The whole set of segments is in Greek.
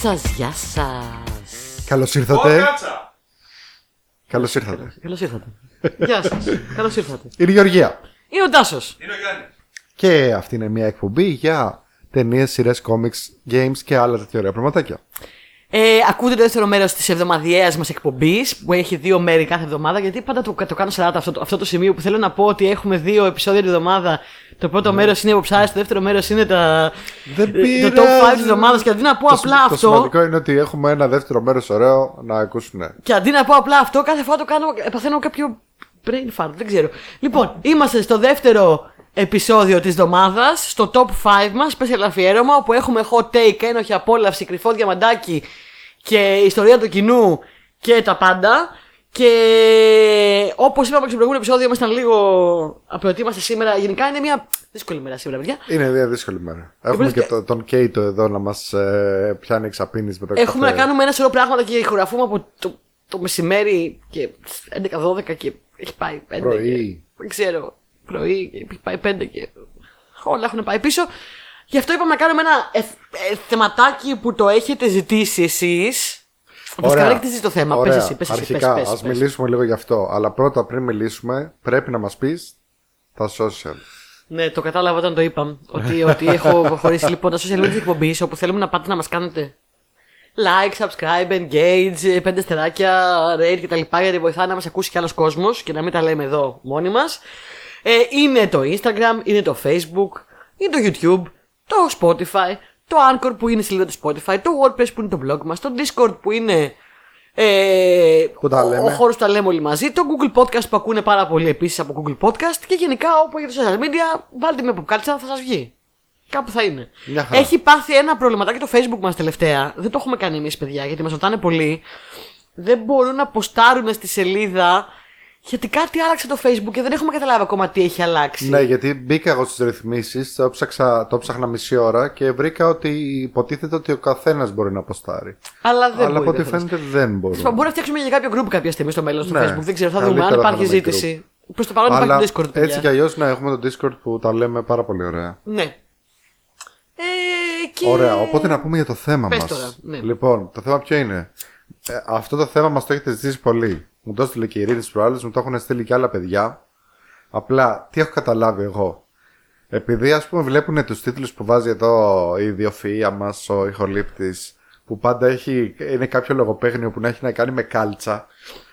σας, γεια σας. Καλώς Ω, ήρθατε. κάτσα! Καλώς ήρθατε. Καλώς ήρθατε. Γεια σας. Καλώς ήρθατε. Είναι η Γεωργία. Είναι ο Τάσο. Είναι ο Γιάννης. Και αυτή είναι μια εκπομπή για ταινίες, σειρές, comics, games και άλλα τέτοια ωραία πραγματάκια. Ε, ακούτε το δεύτερο μέρος της εβδομαδιαίας μας εκπομπής που έχει δύο μέρη κάθε εβδομάδα. Γιατί πάντα το, το κάνω σαράτα αυτό, το- αυτό το σημείο που θέλω να πω ότι έχουμε δύο επεισόδια τη εβδομάδα. Το πρώτο μέρος είναι ο ψάρι, το δεύτερο μέρος είναι τα, Δεν το top 5 πειράζει. της εβδομάδας. Και αντί να πω Το, απλά το αυτό. σημαντικό είναι ότι έχουμε ένα δεύτερο μέρος ωραίο να ακούσουν. Και αντί να πω απλά αυτό, κάθε φορά το κάνω, παθαίνω κάποιο brain fart, δεν ξέρω. Λοιπόν, είμαστε στο δεύτερο επεισόδιο της εβδομάδας, στο top 5 μας, special αφιέρωμα, όπου έχουμε hot take, ένοχη απόλαυση, κρυφό διαμαντάκι και ιστορία του κοινού και τα πάντα. Και όπως είπαμε και στο προηγούμενο επεισόδιο, ήμασταν λίγο απροετοίμαστοι σήμερα. Γενικά είναι μια δύσκολη μέρα σήμερα, παιδιά. Είναι μια δύσκολη μέρα. Έχουμε Επίσης- και το- τον Κέιτο εδώ να μας ε, πιάνει εξαπίνη με το Έχουμε καφέ. να κάνουμε ένα σωρό πράγματα και ηχογραφούμε από το, το μεσημέρι και 11-12 και έχει πάει 5. Πρωί. Και, δεν ξέρω. Πρωί και έχει πάει 5 και όλα έχουν πάει πίσω. Γι' αυτό είπαμε να κάνουμε ένα ε, ε, θεματάκι που το έχετε ζητήσει εσείς. Βασικά δεν έχετε ζητήσει το θέμα. Ωραία. Πες εσύ, πες εσύ, πες, Αρχικά, πες, ας πες. μιλήσουμε λίγο γι' αυτό. Αλλά πρώτα πριν μιλήσουμε, πρέπει να μας πεις τα social. Ναι, το κατάλαβα όταν το είπα. Ότι, ότι έχω προχωρήσει λοιπόν τα social media τη εκπομπής όπου θέλουμε να πάτε να μας κάνετε like, subscribe, engage, πέντε στεράκια, rate κτλ. Γιατί βοηθάει να μας ακούσει κι άλλος κόσμος και να μην τα λέμε εδώ μόνοι μας. Ε, είναι το Instagram, είναι το Facebook, είναι το YouTube, το Spotify, το Anchor που είναι η σελίδα του Spotify, το WordPress που είναι το blog μας, το Discord που είναι. Ε, Που τα λέμε. Ο χώρος που τα λέμε όλοι μαζί. Το Google Podcast που ακούνε πάρα πολύ επίσης από Google Podcast. Και γενικά όπου έχετε social media, βάλτε με ποπκάλτσα θα σας βγει. Κάπου θα είναι. Μια χαρά. Έχει πάθει ένα προβληματάκι το Facebook μας τελευταία. Δεν το έχουμε κάνει εμείς, παιδιά, γιατί μας ρωτάνε πολύ. Δεν μπορούν να ποστάρουν στη σελίδα γιατί κάτι άλλαξε το Facebook και δεν έχουμε καταλάβει ακόμα τι έχει αλλάξει. Ναι, γιατί μπήκα εγώ στις ρυθμίσεις, το, ψάξα- το ψάχνα μισή ώρα και βρήκα ότι υποτίθεται ότι ο καθένας μπορεί να αποστάρει. Αλλά δεν Αλλά από μπορεί. ό,τι δεν φαίνεται δεν μπορεί. Μπορεί να φτιάξουμε και κάποιο group κάποια στιγμή στο μέλλον στο Ναι. Facebook. Δεν ξέρω, θα δούμε αν Καλύτερα θα υπάρχει δούμε ζήτηση. Προς το παρόν Αλλά υπάρχει το Discord. παιδιά. έτσι κι αλλιώς να έχουμε το Discord που τα λέμε πάρα πολύ ωραία. Ναι. Ε, και... Ωραία, οπότε να πούμε για το θέμα Πες μας. τώρα, ναι. Λοιπόν, το θέμα ποιο είναι; Ε, αυτό το θέμα μας το έχετε ζητήσει πολύ. Μου το έστειλε και η Ειρήνη προάλλες, μου το έχουν στείλει και άλλα παιδιά. Απλά, τι έχω καταλάβει εγώ. Επειδή ας πούμε βλέπουν τους τίτλους που βάζει εδώ η ιδιοφυΐα μας, ο ηχολήπτης, που πάντα έχει, είναι κάποιο λογοπαίγνιο που να έχει να κάνει με κάλτσα.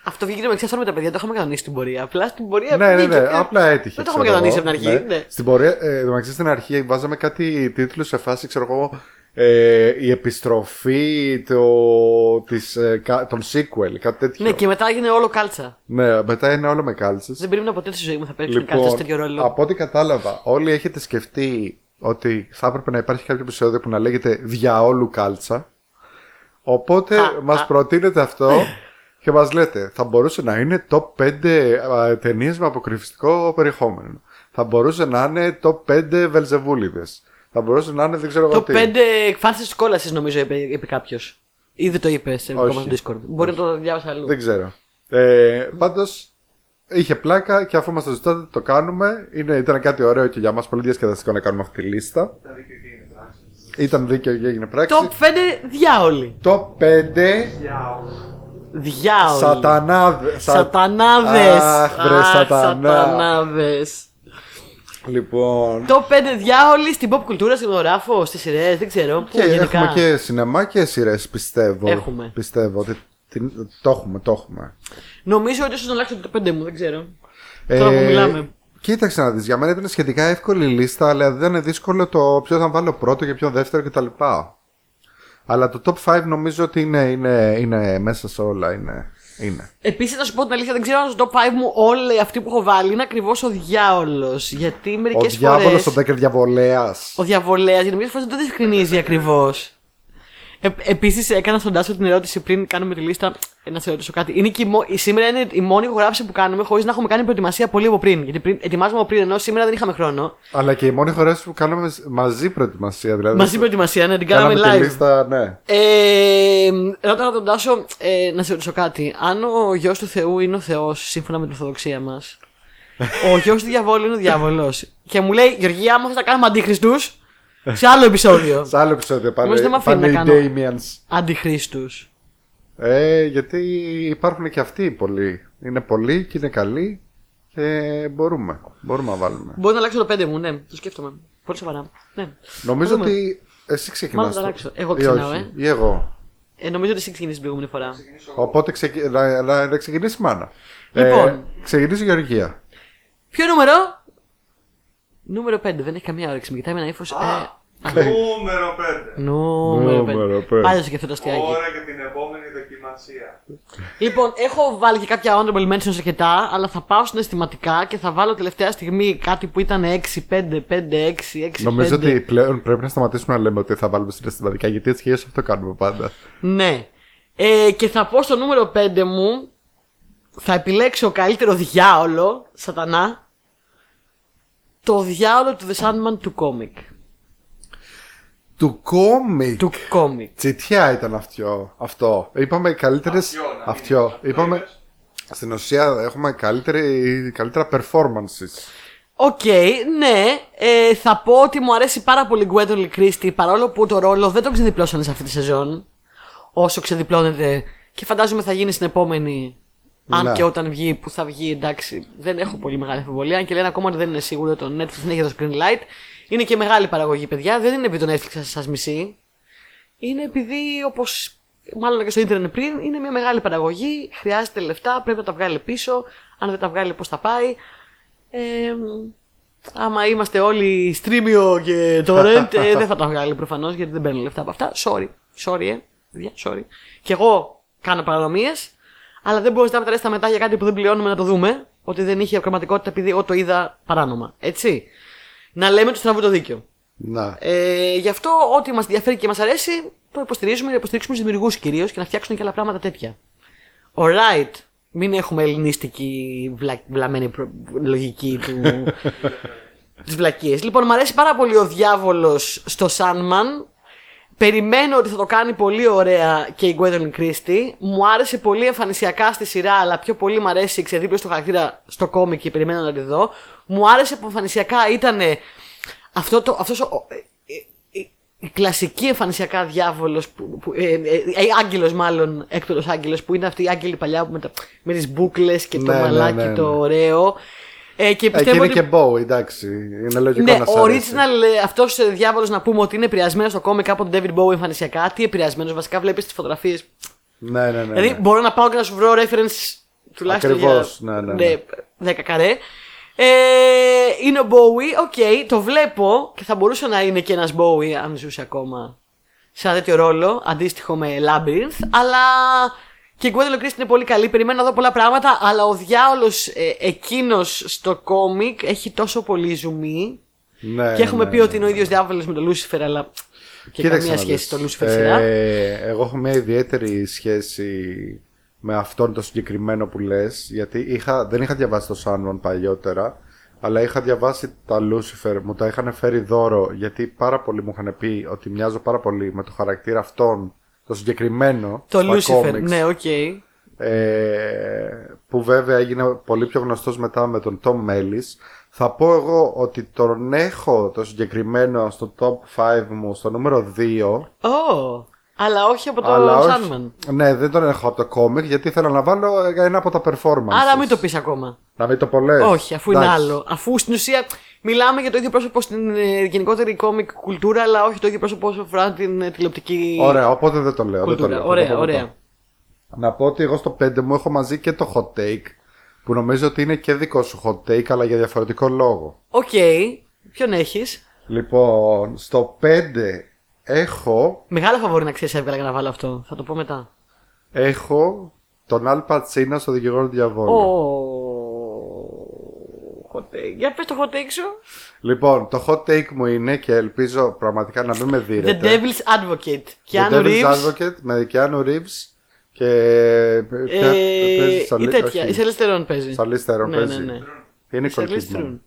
Αυτό βγήκε με εξάρτημα με τα παιδιά, το είχαμε κανονίσει στην πορεία. Απλά στην πορεία. ναι, ναι, βγήκε ναι, και- απλά έτυχε. Δεν το είχαμε ξέρω κανονίσει εγώ. από την αρχή. Ναι. Στην πορεία, ε, μεταξύ στην αρχή βάζαμε κάτι τίτλους σε φάση, ξέρω εγώ, ε, η επιστροφή το, της, ε, κα- των sequel, κάτι τέτοιο. Ναι, και μετά έγινε όλο κάλτσα. Ναι, μετά είναι όλο με κάλτσες. Δεν περίμενα ποτέ στη ζωή μου θα παίξουν κάλτσα Λοιπόν, σε τέτοιο ρόλο. από ό,τι κατάλαβα, όλοι έχετε σκεφτεί ότι θα έπρεπε να υπάρχει κάποιο επεισόδιο που να λέγεται Διαόλου κάλτσα. Οπότε Α, μας α. προτείνετε αυτό και μας λέτε θα μπορούσε να είναι top 5 ταινίες με αποκρυφιστικό περιεχόμενο. Θα μπορούσε να είναι top 5 βελζεβούλιδες. Θα μπορούσε να είναι δεν ξέρω εγώ Το τι. 5 εκφάνσεις τη κόλασης νομίζω είπε, είπε κάποιος. Ή δεν το είπε σε δικό μα Όχι. Discord. Μπορεί να το διάβασα αλλού. Δεν ξέρω. Ε, Πάντως είχε πλάκα και αφού μας το ζητάτε το κάνουμε. Είναι, ήταν κάτι ωραίο και για μας πολύ διασκεδαστικό να κάνουμε αυτή τη λίστα. Ήταν δίκαιο και έγινε πράξη. Top 5 διάολοι. Top 5 Διάολοι. σατανάδε. Σατανάδες. Αχ, βρε σατανά. Σατανάδες. Λοιπόν. Top 5 διάολοι στην pop κουλτούρα, στην ογράφο, στις σειρές, δεν ξέρω. Πού Και γενικά. έχουμε και σινεμά και σειρές, πιστεύω. Έχουμε. Πιστεύω ότι την- το έχουμε, το έχουμε. Νομίζω ότι ίσως να αλλάξω το 5 μου, δεν ξέρω. Ε, Τώρα που μιλάμε. Κοίταξε να δεις, για μένα ήταν σχετικά εύκολη η λίστα, αλλά δεν είναι δύσκολο το ποιος θα βάλω πρώτο και ποιο δεύτερο κτλ. Αλλά το top 5 νομίζω ότι είναι, είναι, είναι μέσα σε όλα. Είναι, είναι. Επίσης, να σου πω την αλήθεια, δεν ξέρω αν στο top 5 μου όλοι αυτοί που έχω βάλει είναι ακριβώς ο διάολος. Γιατί Ο μερικέ φορέ. διάβολο ο Ντέκερ Διαβολέας. Ο διαβολέας, γιατί μερικές φορές δεν το διευκρινίζει ακριβώς. Ε, Επίσης, έκανα στον Τάσο την ερώτηση πριν κάνουμε τη λίστα. ε, Να σε ρωτήσω κάτι. Είναι και η, μο- η- σήμερα είναι η μόνη ηχογράφηση που κάνουμε χωρίς να έχουμε κάνει προετοιμασία πολύ από πριν. Γιατί πριν, ετοιμάζουμε από πριν, ενώ σήμερα δεν είχαμε χρόνο. Αλλά και η μόνη χωρέση που κάναμε μαζί προετοιμασία. Δηλαδή, Μαζί προετοιμασία, ναι, την κάναμε κάναμε τη live. λίστα, ναι. Ε, ρώτα τον Τάσο ε, να σε ρωτήσω κάτι. Αν ο γιος του Θεού είναι ο Θεός, σύμφωνα με την Ορθοδοξία μας, ο γιος του διαβόλου είναι ο διάβολος. Και μου λέει, Γεωργία, άμα θε να κάνουμε αντίχριστου, Σε άλλο επεισόδιο. Σε άλλο επεισόδιο πάλι. Όμως δεν μ' αφήνει πάνε να οι κάνω. Damians. Αντιχρίστους. Ε, γιατί υπάρχουν και αυτοί πολλοί. Είναι πολλοί και είναι καλοί και μπορούμε. Μπορούμε να βάλουμε. Μπορεί να αλλάξω το 5 μου, ναι, το σκέφτομαι. Πολύ σοβαρά. Ναι. Νομίζω Μπορούμε. ότι εσύ ξεκινάς. Μάλλον θα το- αλλάξω. Εγώ ή ξεκινάω, όχι. ε. Ή εγώ. Ε, νομίζω ότι εσύ ξεκινήσεις την προηγούμενη φορά. Οπότε ξεκι... να, να, να ξεκινήσει η μάνα. Λοιπόν. Ε, ξεκινήσει η Γεωργία. Ποιο νούμερο; Νούμερο 5. Δεν έχει καμία όρεξη. Με κοιτάει με ένα ύφος. Ε, Νούμερο 5. νούμερο 5. Νούμερο πέντε. Πάλι στο αυτό το αστιάκι. Ώρα για την επόμενη δοκιμασία. Λοιπόν, έχω βάλει και κάποια honorable mentions αρκετά, αλλά θα πάω συναισθηματικά και θα βάλω τελευταία στιγμή κάτι που ήταν 6-5, 5-6, 6-5. Νομίζω ότι πλέον πρέπει να σταματήσουμε να λέμε ότι θα βάλουμε συναισθηματικά γιατί έτσι και έτσι αυτό κάνουμε πάντα. Ναι. Ε, και θα πω στο νούμερο 5 μου, θα επιλέξω καλύτερο διάολο, σατανά, το διάολο του The Sandman του κόμικ. Του κόμικ. Του κόμικ. Τσιτιά ήταν αυτό. αυτό; Είπαμε καλύτερε. Αυτιό, να μην Αυτιό. είναι αυτό, Είπαμε. είπες. Στην ουσία έχουμε καλύτερη, καλύτερα performances. Οκ, ναι. Ε, θα πω ότι μου αρέσει πάρα πολύ Gwendoline Christie παρόλο που το ρόλο δεν τον ξεδιπλώσανε σε αυτή τη σεζόν. Όσο ξεδιπλώνεται και φαντάζομαι θα γίνει στην επόμενη. Αν Ναι. και όταν βγει, που θα βγει, εντάξει, δεν έχω πολύ μεγάλη αμφιβολία. Αν και λένε ακόμα ότι δεν είναι σίγουρο το Netflix δεν έχει το green light. Είναι και μεγάλη παραγωγή, παιδιά. Δεν είναι επειδή το Netflix σας μισεί. Είναι επειδή, όπως μάλλον και στο Ιντερνετ πριν, είναι μια μεγάλη παραγωγή. Χρειάζεται λεφτά, πρέπει να τα βγάλει πίσω. Αν δεν τα βγάλει, πώς θα πάει. Ε, άμα είμαστε όλοι streamio και torrent, ε, δεν θα τα βγάλει προφανώς γιατί δεν παίρνουν λεφτά από αυτά. Sorry. Sorry, ε. Παιδιά, sorry. Και εγώ κάνω παρανομίες, αλλά δεν μπορεί να μεταρρέσει τα μετά για κάτι που δεν πληρώνουμε να το δούμε. Ότι δεν είχε πραγματικότητα επειδή εγώ το είδα παράνομα. Έτσι. Να λέμε το στραβού το δίκιο. Να. Ε, γι' αυτό, ό,τι μας ενδιαφέρει και μας αρέσει, το υποστηρίζουμε, να υποστηρίξουμε τους δημιουργούς κυρίως και να φτιάξουν και άλλα πράγματα τέτοια. Alright. Μην έχουμε ελληνίστικη βλα... βλαμμένη προ... λογική του. τις βλακίες. Λοιπόν, μου αρέσει πάρα πολύ ο διάβολος στο Sandman. Περιμένω ότι θα το κάνει πολύ ωραία και η Gwendolyn Christie. Μου άρεσε πολύ εμφανισιακά στη σειρά, αλλά πιο πολύ μου αρέσει η ξεδίπλωση του χαρακτήρα στο κόμικ και περιμένω να τη δω. Μου άρεσε που εμφανισιακά ήταν αυτό το, αυτός ο, ε, ε, ε, η κλασική εμφανισιακά διάβολος, που, που, ε, ε, ε, άγγελος μάλλον, έκτορος άγγελος, που είναι αυτή η άγγελη παλιά που με, τα, με τις μπούκλες και το Ναι, ναι, μαλάκι ναι, ναι. το ωραίο. Ε, και Ε, και πιστεύω είναι ότι... και Bow, εντάξει. Είναι λογικό Ναι, να σ' ο αρέσει. original ε, αυτός διάβολος να πούμε ότι είναι επηρεασμένος στο κόμικ από τον David Bowie εμφανισιακά. Τι επηρεασμένος, βασικά βλέπεις τις φωτογραφίες. Ναι, ναι, ναι. Δηλαδή ναι. μπορώ να πάω και να σου βρω reference τουλάχιστον Ακριβώς, για ναι, ναι, ναι. 10 καρέ. Ε, είναι ο Bowie, οκ, το βλέπω και θα μπορούσε να είναι και ένας Bowie αν ζούσε ακόμα σε ένα τέτοιο ρόλο, αντίστοιχο με Labyrinth, αλλά και η Gwendoline Christie είναι πολύ καλή, περιμένω να δω πολλά πράγματα, αλλά ο διάολος ε, εκείνος στο κόμικ έχει τόσο πολύ ζουμί Ναι, και έχουμε ναι, πει ναι, ότι είναι ο ίδιος διάβολος με τον Lucifer, αλλά και Κοίταξε καμία να σχέση δεις. το Lucifer σειρά. Ε, εγώ έχω μια ιδιαίτερη σχέση με αυτόν το συγκεκριμένο που λες γιατί είχα, δεν είχα διαβάσει το Sandman παλιότερα αλλά είχα διαβάσει τα Lucifer μου τα είχαν φέρει δώρο γιατί πάρα πολλοί μου είχαν πει ότι μοιάζω πάρα πολύ με το χαρακτήρα αυτόν το συγκεκριμένο Το στα Lucifer, comics, ναι, οκ. ε, που βέβαια έγινε πολύ πιο γνωστός μετά με τον Tom Ellis θα πω εγώ ότι τον έχω το συγκεκριμένο στο top 5 μου στο νούμερο 2 Ω, αλλά όχι από το αλλά όχι- Sandman. Ναι, δεν τον έχω από το κόμικ γιατί ήθελα να βάλω ένα από τα performances. Άρα μην το πεις ακόμα. Να μην το πω λες. Όχι, αφού είναι Εντάξει. άλλο. Αφού στην ουσία μιλάμε για το ίδιο πρόσωπο στην ε, γενικότερη κόμικ κουλτούρα, αλλά όχι το ίδιο πρόσωπο όσο αφορά την ε, τηλεοπτική Ωραία, οπότε δεν το λέω. Δεν το κουλτούρα. λέω. Θα Ωραία, το πω μετά. ωραία. Να πω ότι εγώ στο 5 μου έχω μαζί και το hot take που νομίζω ότι είναι και δικό σου hot take αλλά για διαφορετικό λόγο. Οκ. Ποιον έχεις; Λοιπόν, στο 5 έχω, Μεγάλο φαβόρι να ξέρεις, έβγαλα για να βάλω αυτό. Θα το πω μετά. έχω τον Αλ Πατσίνα στο δικηγόρο του διαβόλου. Hot take. Για πες το hot take σου. Λοιπόν, το hot take μου είναι και ελπίζω πραγματικά να μην με The δίνετε. Devil's Advocate. The Keanu Devil's Reeves. Advocate με Keanu Reeves και. ποια- Ε, παίζει η Σαρλί- τέτοια. όχι. Η Σαρλί Στερόν παίζει. Σαρλί Στερόν Ναι, παίζει. ναι, ναι. Είναι Η Charlize Nicole Kidman. Theron.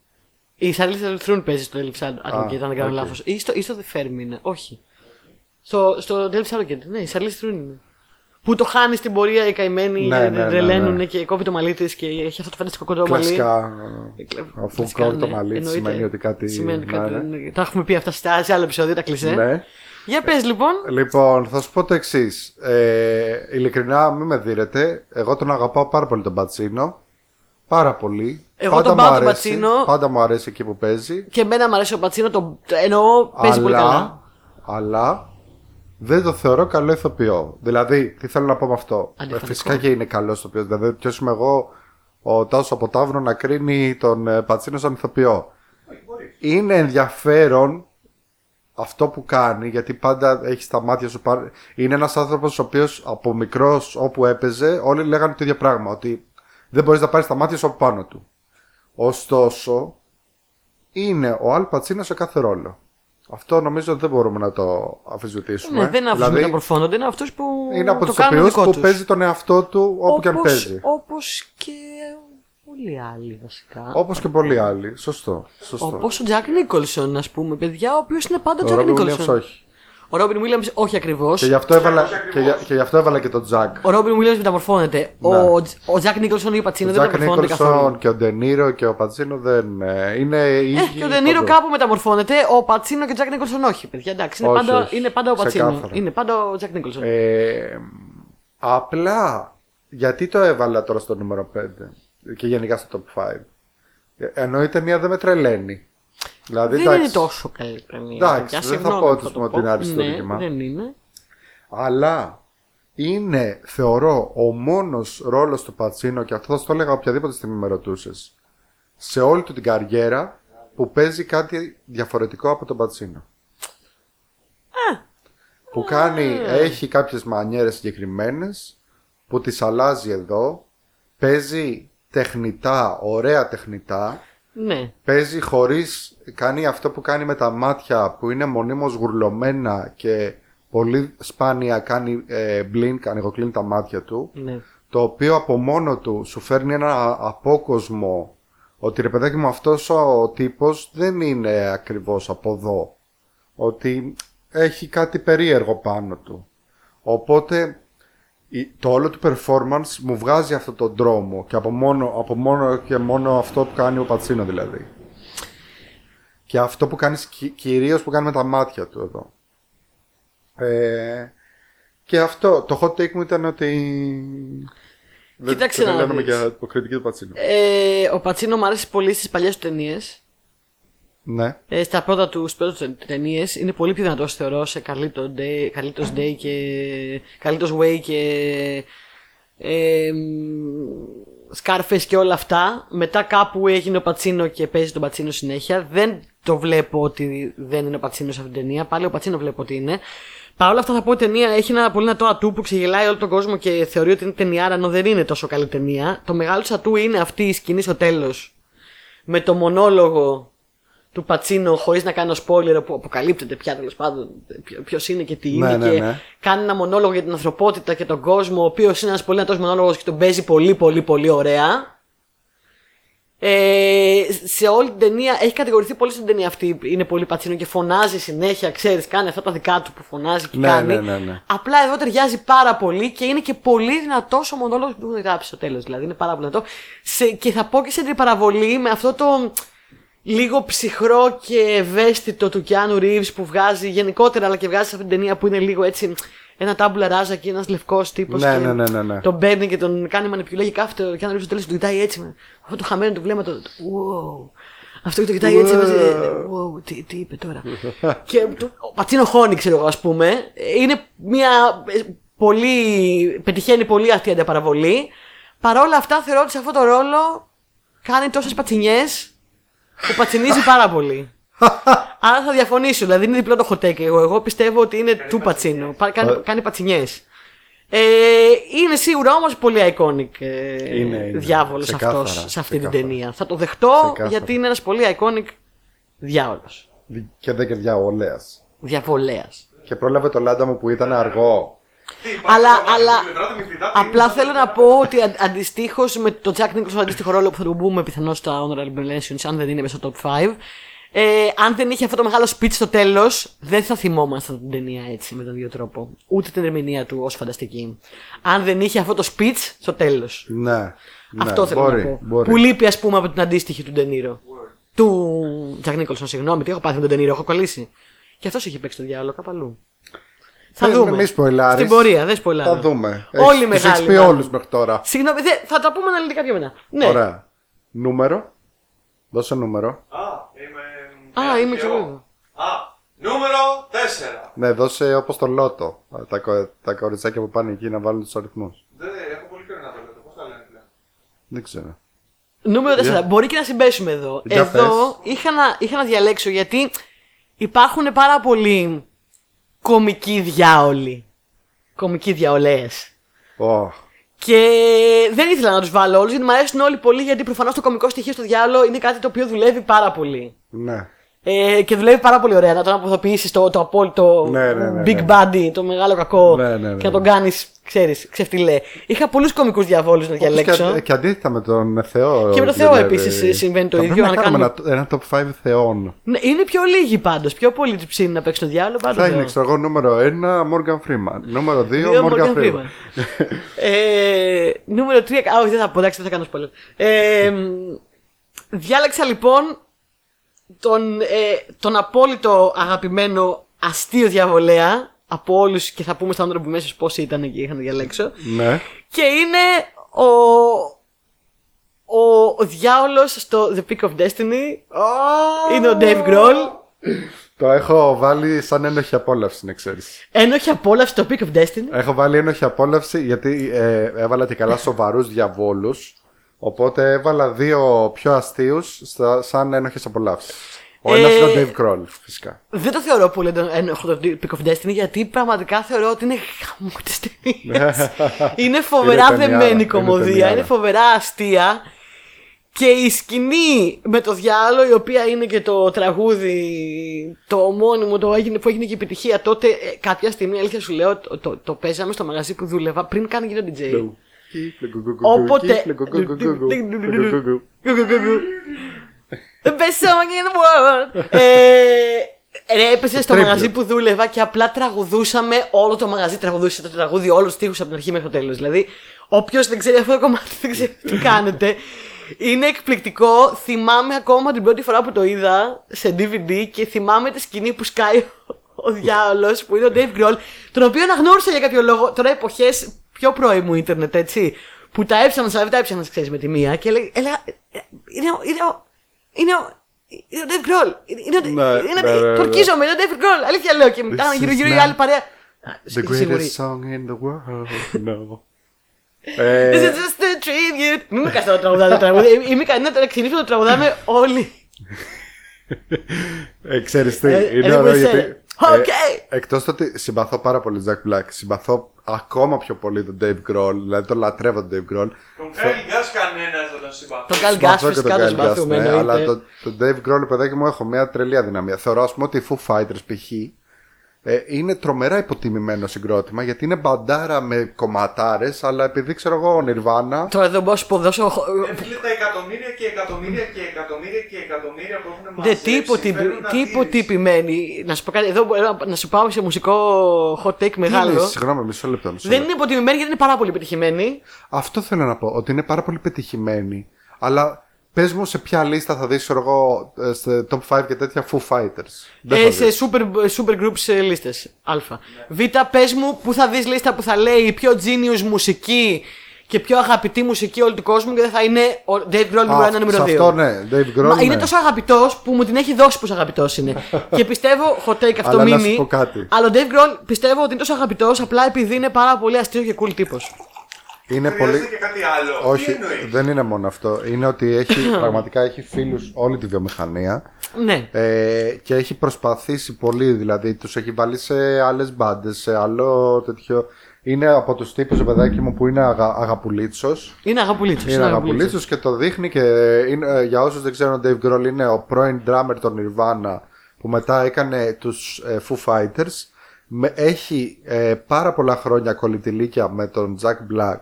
Η Σαρλί Θρούν παίζει στο Devil's Advocate, αν δεν κάνω οκ. λάθος. Ή στο, ή στο The Firm είναι. Όχι. Στο, στο Devil's Advocate, ναι, η Σαρλί Θρούν είναι. Που το χάνεις στην πορεία οι καημένοι, Ναι, ναι, ναι, ρελαίνουν ναι. και κόβει το μαλλί τη και έχει αυτό το φανταστικό κοντό μαλλί. Κλασικά. Εκλε- Αφού κλασικά, κόβει το ναι. μαλλί, Εννοείται. σημαίνει ότι κάτι. Σημαίνει ναι, κάτι. ναι. ναι. Τα έχουμε πει αυτά στα- σε άλλο επεισόδιο, τα κλεισέ. Ναι. Για πες λοιπόν. Λοιπόν, θα σου πω το εξής. Ε, ειλικρινά, μην με δίνετε. Εγώ τον αγαπάω πάρα πολύ τον Πατσίνο. Πάρα πολύ. Εγώ τον μου πάω τον αρέσει. Πατσίνο. Πάντα μου αρέσει εκεί που παίζει. Και εμένα μου αρέσει ο Πατσίνο, το το εννοώ παίζει πολύ καλά. αλλά, αλλά δεν το θεωρώ καλό ηθοποιό. Δηλαδή, τι θέλω να πω με αυτό; Ε, Αντιφατικό. φυσικά και είναι καλό ηθοποιός. Δηλαδή, ποιος είμαι εγώ, ο Τάσος από Ταύρο, να κρίνει τον ε, Πατσίνο σαν ηθοποιό; Είναι ενδιαφέρον αυτό που κάνει, γιατί πάντα έχει στα μάτια σου. πάρ- Είναι ένας άνθρωπος ο οποίος από μικρός όπου έπαιζε, όλοι λέγανε το ίδιο πράγμα. Ότι δεν μπορείς να πάρεις τα μάτια σου από πάνω του. Ωστόσο, είναι ο Αλ Πατσίνο σε κάθε ρόλο. Αυτό νομίζω ότι δεν μπορούμε να το αμφισβητήσουμε. Ναι, δεν είναι αυτού που Δηλαδή, μεταμορφώνονται, είναι αυτού που. είναι από το τους κάνουν οποίους δικό που τους. παίζει τον εαυτό του όπου και αν Όπως- παίζει. Όπως και πολλοί άλλοι βασικά. Όπως και πολλοί άλλοι. Σωστό. σωστό. Όπως ο Τζακ Νίκολσον, ας πούμε, παιδιά, ο οποίος είναι πάντα ο Ο Τζακ Ρόμπιν Williams Νίκολσον. όχι. Ο Ρόμπιν Williams όχι ακριβώς. Και γι' αυτό έβαλα όχι και, για- και, γι' αυτό έβαλα και τον Τζακ. Ο Robin Williams μεταμορφώνεται. Ναι. Ο, ο Τζακ Νίκολσον ή ο Πατσίνο Ο δεν Τζακ μεταμορφώνονται καθόλου. Νίκολσον και ο Ντενίρο και ο Πατσίνο δεν ε, είναι ίδιοι. Ε, και ο Ντενίρο παντού. κάπου μεταμορφώνεται. Ο Πατσίνο και ο Τζακ Νίκολσον όχι, παιδιά. Εντάξει, είναι, Όχι, πάντα, όχι. είναι πάντα ο Πατσίνο. Ξεκάθαρα. Είναι πάντα ο Τζακ Νίκολσον. Ε, απλά γιατί το έβαλα τώρα στο νούμερο 5 και γενικά στο top 5. Ε, Ενώ η ταινία δεν με τρελαίνει. Δηλαδή, δεν εντάξει, είναι τόσο καλή ταινία. Εντάξει, παιδιά, δεν θα συγγνώμη πω που ότι το σου πω πω. ότι είναι αριστούργημα. Ναι, δεν είναι. Αλλά είναι, θεωρώ, ο μόνος ρόλος του Πατσίνο και αυτό θα σου το έλεγα οποιαδήποτε στιγμή με ρωτούσες. Σε όλη του την καριέρα που παίζει κάτι διαφορετικό από τον Πατσίνο. Που κάνει, έχει κάποιες μανιέρες συγκεκριμένες που τις αλλάζει εδώ. Παίζει τεχνητά, ωραία τεχνητά. Ναι. Παίζει χωρίς, κάνει αυτό που κάνει με τα μάτια που είναι μονίμως γουρλωμένα και πολύ σπάνια κάνει ε, blink, ανοιγοκλίνει τα μάτια του. ναι. Το οποίο από μόνο του σου φέρνει ένα απόκοσμο ότι ρε παιδάκι μου αυτός ο τύπος δεν είναι ακριβώς από εδώ. Ότι έχει κάτι περίεργο πάνω του. Οπότε η- το όλο του performance μου βγάζει αυτόν τον δρόμο και από μόνο, από μόνο και μόνο αυτό που κάνει ο Πατσίνο δηλαδή. Και αυτό που κάνει κυ- κυρίως που κάνει με τα μάτια του εδώ. Ε, και αυτό, το hot take μου ήταν ότι... Δεν Κοίταξε να λέμε δεις. για υποκριτική του Πατσίνο. Ε, ο Πατσίνο μου άρεσε πολύ στις παλιές του ταινίες. Ναι. Ε, στα πρώτα τους στις πρώτες του ταινίες είναι πολύ πιο δυνατός θεωρώ σε Carlitos Day, Carlitos Day και Carlitos Way και ε, Scarface και όλα αυτά. Μετά κάπου έγινε ο Πατσίνο και παίζει τον Πατσίνο συνέχεια. Δεν το βλέπω ότι δεν είναι ο Πατσίνος σε αυτήν την ταινία. Πάλι ο Πατσίνο βλέπω ότι είναι. Παρ' όλα αυτά θα πω ότι η ταινία έχει ένα πολύ δυνατό ατού που ξεγελάει όλο τον κόσμο και θεωρεί ότι είναι ταινιάρα ενώ δεν είναι τόσο καλή ταινία. Το μεγάλο της ατού είναι αυτή η σκηνή στο τέλος με το μονόλογο του Πατσίνο χωρίς να κάνω spoiler που αποκαλύπτεται πια τέλος πάντων ποιο είναι και τι Ναι, είναι. ναι, και ναι. κάνει ένα μονόλογο για την ανθρωπότητα και τον κόσμο, ο οποίος είναι ένας πολύ δυνατό μονόλογος και τον παίζει πολύ πολύ πολύ ωραία. Ε, σε όλη την ταινία έχει κατηγορηθεί πολύ στην ταινία αυτή. Είναι πολύ πατσίνο και φωνάζει συνέχεια, ξέρεις, κάνει αυτά τα δικά του που φωνάζει και Ναι, κάνει. ναι, ναι, ναι. Απλά εδώ ταιριάζει πάρα πολύ και είναι και πολύ δυνατός ο μονόλογος που έχουν γράψει στο τέλος. Δηλαδή είναι πάρα πολύ δυνατό. Σε, και θα πω και σε αντιπαραβολή με αυτό το λίγο ψυχρό και ευαίσθητο του Κιάνου Ρίβ που βγάζει γενικότερα, αλλά και βγάζει σε αυτήν την ταινία που είναι λίγο έτσι ένα τάμπουλα ράζα και ένας λευκός τύπος. Ναι, και ναι, ναι, ναι, ναι. Τον παίρνει και τον κάνει μανιπιουλέ και κάθεται ο Κιάνου Ρίβ στο τέλος του κοιτάει έτσι με αυτό το χαμένο του βλέμμα. Το, το, wow. Αυτό και το κοιτάει έτσι. Wow. βάζει, Wow, τι, τι είπε τώρα. και το, ο Πατσίνο χώνει, ξέρω εγώ, ας πούμε. Είναι μια ε, πολύ. πετυχαίνει πολύ αυτή η αντιπαραβολή. Παρ' όλα αυτά θεωρώ ότι σε αυτό το ρόλο κάνει τόσες πατσινιές που πατσινίζει πάρα πολύ. Άρα θα διαφωνήσω, δηλαδή είναι διπλό το hot take. Εγώ, εγώ πιστεύω ότι είναι του πατσίνο. Πα- Κάνει, κάνει πατσινιές. Ε, είναι σίγουρα όμως πολύ iconic ε, Είναι, είναι. διάβολος Ξεκάθαρα, αυτός σε αυτή την ξεκάθαρα. ταινία. Θα το δεχτώ Ξεκάθαρα. γιατί είναι ένας πολύ iconic διάβολος. Και δεν κερδιά ο Λέας. Διαβολέας. Και πρόλαβε το λάντα μου που ήταν αργό. Τι, υπάρχει Αλλά, το μάτι, αλλά μετράτε με φυτά, τι απλά είναι, θέλω να πω ότι αντιστοίχως με το Jack Nicholson αντίστοιχο ρόλο που θα του πούμε πιθανώς στα Honorable Mentions, αν δεν είναι μέσα στο top 5, Ε, αν δεν είχε αυτό το μεγάλο speech στο τέλος, δεν θα θυμόμασταν την ταινία έτσι με τον ίδιο τρόπο. Ούτε την ερμηνεία του ως φανταστική. Αν δεν είχε αυτό το speech στο τέλος. Ναι. ναι, αυτό θέλω μπορεί, να πω. Μπορεί. Που λείπει, ας πούμε, από την αντίστοιχη του Ντενίρο. Του Τζακ Νίκολσον, συγγνώμη, τι έχω πάθει με τον Ντενίρο, έχω κολλήσει. Και αυτός έχει παίξει το διάλογο κάπου αλλού. Θα Μην- δούμε. μη σποϊλάρεις. Στην πορεία, δεν σποϊλάρω. Θα δούμε. Όλοι Έχεις- τους μεγάλοι. έχεις πει μάλλον. όλους μέχρι τώρα. Συγγνώμη, δε- θα τα πούμε αναλυτικά πιο μετά. Ναι. Ωραία. Νούμερο. Δώσε νούμερο. Α, είμαι. Α, ένα είμαι και τυχαίο. εγώ εδώ. Α, νούμερο 4. Ναι, δώσε όπως το λότο. Τα, κο- τα κοριτσάκια που πάνε εκεί να βάλουν τους αριθμούς. Δεν έχω πολύ καιρό να το λέω. Πώς τα λένε πλέον. Δεν ξέρω. Νούμερο 4. Για- Μπορεί και να συμπέσουμε εδώ. Για εδώ είχα να, είχα να διαλέξω γιατί υπάρχουν πάρα πολλοί κομικοί διάολοι. Κομικοί διαολέες. Ω, Και δεν ήθελα να τους βάλω όλους γιατί μου αρέσουν όλοι πολύ γιατί προφανώς το κομικό στοιχείο στο διάλογο είναι κάτι το οποίο δουλεύει πάρα πολύ. ναι. Ε, και δουλεύει πάρα πολύ ωραία να τον αποθοποιήσεις το, το απόλυτο Ναι, ναι, ναι, big ναι. body, το μεγάλο κακό Ναι, ναι, ναι, και να τον ναι. κάνεις, ξέρεις, ξεφτυλέ. Είχα πολλούς κομικούς διαβόλους να διαλέξω. Και, και αντίθετα με τον Θεό. Και με τον Θεό δουλεύει. επίσης συμβαίνει το Θα ίδιο, Πρέπει αν να κάνουμε κάνουμε- ένα, ένα top 5 θεών. Ναι, είναι πιο λίγοι πάντως. Πιο πολύ τους ψήνει να παίξει το διάλογο πάντως. Θα είναι, ξέρω εγώ, νούμερο 1 Morgan Freeman. Νούμερο 2 Δύο Morgan Morgan Freeman. Freeman. ε, νούμερο 3. Α, όχι, δεν θα πω, εντάξει, δεν θα κάνω spoiler. Ε, μ, διάλεξα λοιπόν τον, ε, τον απόλυτο αγαπημένο αστείο διαβολέα από όλους και θα πούμε στα όνειρα που μέσα πόσοι ήταν και είχαν να διαλέξω. Ναι. Και είναι ο. Ο, ο διάολος στο The Peak of Destiny είναι ο Dave Grohl. Το έχω βάλει σαν ένοχη απόλαυση, να ξέρεις. Ένοχη απόλαυση στο Peak of Destiny. Έχω βάλει ένοχη απόλαυση γιατί ε, έβαλα και καλά σοβαρούς διαβόλους. Οπότε έβαλα δύο πιο αστείους σαν ένοχες απολαύσεις. Ο ένας Ε, είναι ο Dave Grohl, φυσικά. Δεν το θεωρώ πολύ τον ένοχο το Peak of Destiny γιατί πραγματικά θεωρώ ότι είναι χαμό τη ταινία. είναι φοβερά Είναι ταινιάρα, δεμένη είναι κομμωδία, ταινιάρα. είναι φοβερά αστεία. Και η σκηνή με το διάλογο, η οποία είναι και το τραγούδι, το ομώνυμο το έγινε, που έγινε και επιτυχία τότε, ε, κάποια στιγμή, αλήθεια σου λέω, το, το, το παίζαμε στο μαγαζί που δούλευα πριν καν γίνω DJ. Όποτε. The best song in the world. Ε, ρε, έπεσε στο Τρίπλο. μαγαζί που δούλευα και απλά τραγουδούσαμε όλο το μαγαζί. Τραγουδούσε το τραγούδι, όλου του τείχου από την αρχή μέχρι το τέλο. Δηλαδή, όποιο δεν ξέρει αυτό το κομμάτι, δεν ξέρει τι κάνετε. Είναι εκπληκτικό. Θυμάμαι ακόμα την πρώτη φορά που το είδα σε DVD και θυμάμαι τη σκηνή που σκάει ο διάολο που είναι ο Dave Grohl, τον οποίο αναγνώρισα για κάποιο λόγο. Τώρα εποχέ πιο πρώιμου ίντερνετ, έτσι. Που τα έψανα, αλλά δεν τα έψανα, ξέρεις με τη μία. Και έλεγα, έλεγα είναι, ο- είναι, ο- είναι, ο- είναι ο Dave Grohl. Είναι, είναι, Ναι, είναι, ναι, ναι, ναι. τορκίζομαι, είναι ο Dave Grohl. Αλήθεια λέω. Και μετά This γύρω is γύρω η not άλλη παρέα. Α, The σίγουρη. greatest song in the world. No. This Ε, is just a tribute. Μην με καστώ να τραγουδάτε το τραγούδι. Είμαι ικανή να ξυνήσω το τραγουδάμε όλοι. ε, ξέρεις τι, Ε, είναι ε, ωραίο we γιατί... say, «Okay». ε, εκτός το ότι συμπαθώ πάρα πολύ Jack Black, συμπαθώ ακόμα πιο πολύ τον Dave Grohl, δηλαδή τον λατρεύω τον Dave Grohl. Τον Κάιλ Γκάς κανένας δεν τον συμπαθεί. Τον Gal Gas Συμπαθώ και φυσικά τον το Kyle Gass, συμπαθούμε. ναι, αλλά εννοείται. τον το Dave Grohl, παιδάκι μου, έχω μια τρελή αδυναμία. Θεωρώ, ας πούμε, ότι οι Foo Fighters π.χ. Ε, είναι τρομερά υποτιμημένο συγκρότημα γιατί είναι μπαντάρα με κομματάρες, αλλά επειδή ξέρω εγώ ο Nirvana. Τώρα δεν μπορώ να σου πω, δώσω. Ε, φίλε, τα εκατομμύρια και εκατομμύρια και εκατομμύρια και εκατομμύρια που έχουν Δεν, μαζέψει. τι υποτυπη- φέρνουν να τι δεις. υποτυπημένη. Να σου πω κάτι, εδώ μπορώ να- να σου πάω σε μουσικό hot take Τι μεγάλο. είναι, συγγνώμη, μισό λεπτό. Μισό Δεν λεπτό. είναι υποτιμημένη γιατί είναι πάρα πολύ πετυχημένη. Αυτό θέλω να πω, ότι είναι πάρα πολύ πετυχημένη, αλλά πες μου σε ποια λίστα θα δεις, ξέρω εγώ, ε, σε top 5 και τέτοια Foo Fighters. Δεν Ε, θα σε δεις. super, super groups ε, λίστες. Α. Β, πες μου που θα δεις λίστα που θα λέει η πιο genius μουσική και πιο αγαπητή μουσική όλου του κόσμου και δεν θα είναι ο Dave Grohl νούμερο 1 Α, νούμερο 2. σε αυτό ναι, Dave Grohl. Μα ναι. είναι τόσο αγαπητός που μου την έχει δώσει πόσο αγαπητός είναι. και πιστεύω, hot take αυτό Αλλά να μείνει. σου πω κάτι. Αλλά ο Dave Grohl πιστεύω ότι είναι τόσο αγαπητός απλά επειδή είναι πάρα πολύ αστείο και cool τύπος. Είναι Χρειάζεται πολύ. και κάτι άλλο. Όχι, Τι εννοείς; δεν είναι μόνο αυτό. Είναι ότι έχει, πραγματικά έχει φίλους όλη τη βιομηχανία Ναι. ε, και έχει προσπαθήσει πολύ. Δηλαδή, τους έχει βάλει σε άλλες μπάντες, σε άλλο τέτοιο. Είναι από τους τύπους, ρε παιδάκι μου, που είναι αγα, αγαπουλίτσος. Είναι αγαπουλίτσος. Είναι αγαπουλίτσος και το δείχνει και είναι, ε, για όσους δεν ξέρουν, ο Dave Grohl είναι ο πρώην drummer των Nirvana που μετά έκανε τους ε, Foo Fighters. Με, έχει ε, πάρα πολλά χρόνια κολλητηλίκια με τον Jack Black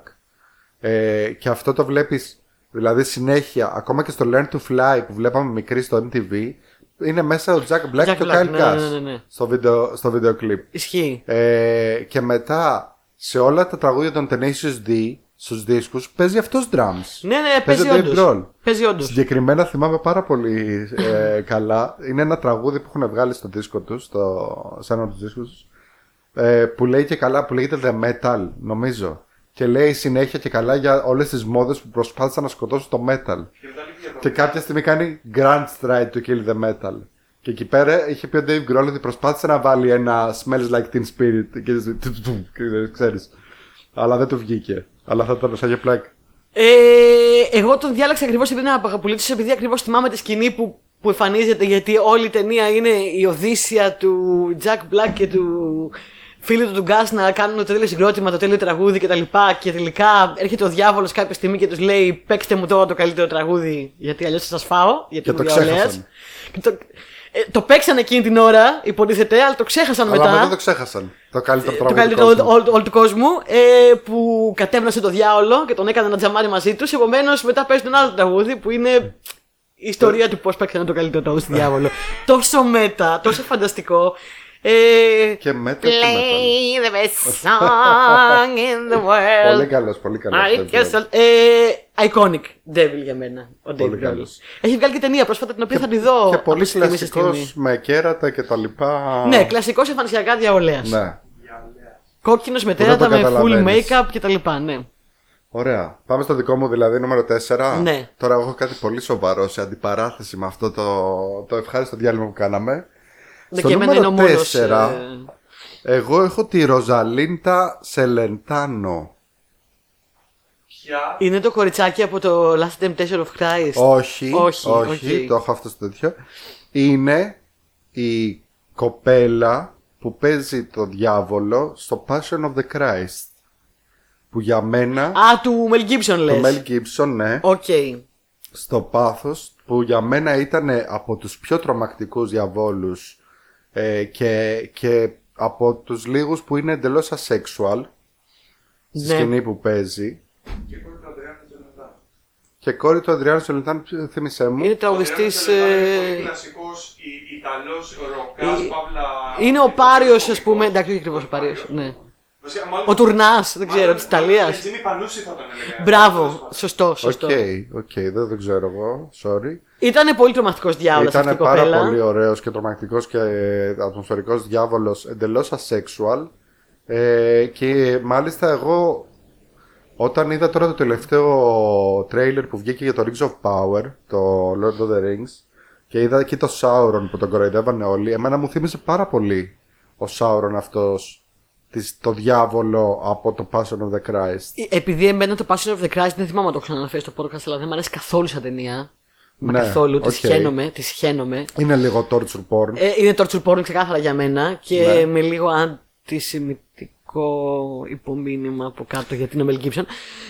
ε, και αυτό το βλέπεις δηλαδή συνέχεια ακόμα και στο Learn to Fly που βλέπαμε μικρή στο MTV είναι μέσα ο Jack Black Jack και ο Black, Kyle ναι, Cass ναι, ναι, ναι. στο βίντεο, στο βίντεο κλιπ. Ισχύει. Ε, και μετά σε όλα τα τραγούδια των Tenacious D στους δίσκους παίζει αυτός drums. Ναι, ναι, Παίζει παίζει ο Dave όντως. Grohl. Παίζει όντως. Συγκεκριμένα θυμάμαι πάρα πολύ ε, καλά. Είναι ένα τραγούδι που έχουν βγάλει στο δίσκο τους, στο, σε ένα από τους δίσκους τους, ε, που λέει και καλά, που λέγεται The Metal, νομίζω. Και λέει συνέχεια και καλά για όλες τις μόδες που προσπάθησαν να σκοτώσουν το metal. Και μετά λέει για το Και κάποια στιγμή κάνει Grand Stride to kill the metal. Και εκεί πέρα είχε πει ο Dave Grohl ότι προσπάθησε να βάλει ένα Smells like Teen Spirit. Και, και ξέρεις. Αλλά δεν του βγήκε. Αλλά θα ήταν σαν για πλάκ. Ε, εγώ τον διάλεξα ακριβώς επειδή είναι αγαπαπουλίτη, επειδή ακριβώς θυμάμαι τη σκηνή που, που εμφανίζεται, γιατί όλη η ταινία είναι η Οδύσσια του Jack Black και του φίλου του του Γκάς να κάνουν το τέλειο συγκρότημα, το τέλειο τραγούδι κτλ. Και τελικά έρχεται ο διάβολος κάποια στιγμή και τους λέει: Παίξτε μου τώρα το καλύτερο τραγούδι, γιατί αλλιώς θα σας φάω. Γιατί Και το είμαι διαολέας». ξέχασαν. Και το, ε, το παίξαν εκείνη την ώρα, υποτίθεται, αλλά το ξέχασαν Αλλά μετά. μετά το ξέχασαν. Το καλύτερο το τραγούδι. του καλύτερο κόσμου. όλου όλου του κόσμου ε, που κατέβνασε το διάολο και τον έκανε να τζαμάρει μαζί τους. Επομένως, μετά παίζει τον άλλο τραγούδι που είναι η ιστορία του πώς παίξανε το καλύτερο τραγούδι στη διάβολο. τόσο μέτα, τόσο φανταστικό. Ε, Και μετά και μετά. Play the best song in the world. Πολύ καλός, πολύ καλός. I guess I'll- ε, iconic Devil για μένα. Ο Πολύ Dave Grohl. καλός. Έχει βγάλει και ταινία πρόσφατα την οποία θα τη δω. Και από πολύ στιγμή σε κλασικός στιγμή. με κέρατα και τα λοιπά. Ναι, κλασικός εμφανισιακά διαολέας. Ναι. Κόκκινος με δεν τέρατα, το με full καταλαβαίνεις. make-up κτλ. Ναι. Ωραία. Πάμε στο δικό μου δηλαδή, νούμερο 4. Ναι. Τώρα έχω κάτι πολύ σοβαρό σε αντιπαράθεση με αυτό το, το ευχάριστο διάλειμμα που κάναμε. Ναι, Στο και εμένα είναι ο νούμερο μόνος, 4, ε, εγώ έχω τη Ροζαλίντα Τσελεντάνο. Ποια; Είναι το κοριτσάκι από το Last Temptation of Christ; Όχι, Όχι, όχι, οκ. το έχω αυτό στο τέτοιο. Είναι η κοπέλα που παίζει το διάβολο στο Passion of the Christ. Που για μένα, Α, του Mel Gibson το λες. Mel Gibson, ναι, Οκ. στο πάθος που για μένα ήταν από τους πιο τρομακτικούς διαβόλους ε, και, και από τους λίγους που είναι εντελώς asexual στη Ναι. σκηνή που παίζει Και κόρη του Αντρέα Τζονατάν. και κόρη του Αντριάνου Σολιτάν θύμισέ μου Είναι Ο τραγουδιστής... Αντρέας Τζονατάν είναι ε, πολύ κλασικός Ι- Ιταλός ροκάς, Ε, παύλα... Είναι ο Πάριος, ας πούμε. Εντάξει, όχι ακριβώς ο Πάριος. Ναι. Βασικά, μάλλον- Ο Τουρνάς, δεν ξέρω, μάλλον- της Ιταλίας. μάλλον Τζίμι Πανούση θα τον έλεγα. Μπράβο. Σωστό, Οκ, σωστό. οκ, δεν το ξέρω εγώ, sorry. Ήταν πολύ τρομακτικός διάολος αυτή η Ήταν πάρα κοπέλα. πολύ ωραίος και τρομακτικός και ατμοσφαιρικός διάβολος εντελώς asexual ε, και μάλιστα εγώ όταν είδα τώρα το τελευταίο τρέιλερ που βγήκε για το Rings of Power, το Lord of the Rings και είδα εκεί το Sauron που τον κοροϊδεύανε όλοι, εμένα μου θύμισε πάρα πολύ ο Sauron αυτός της- το διάβολο από το Passion of the Christ. Ε, Επειδή εμένα το Passion of the Christ δεν θυμάμαι να το έχω ξαναναφέρεις στο podcast, αλλά δεν μου αρέσει καθόλου σαν ταινία. Μα Ναι, καθόλου, τη οκ. σχαίνομαι, τη σιχαίνομαι. Είναι λίγο torture porn. Ε, είναι torture porn ξεκάθαρα για μένα και Ναι. με λίγο αντισημιτικό υπομήνυμα από κάτω γιατί είναι ο Mel Gibson.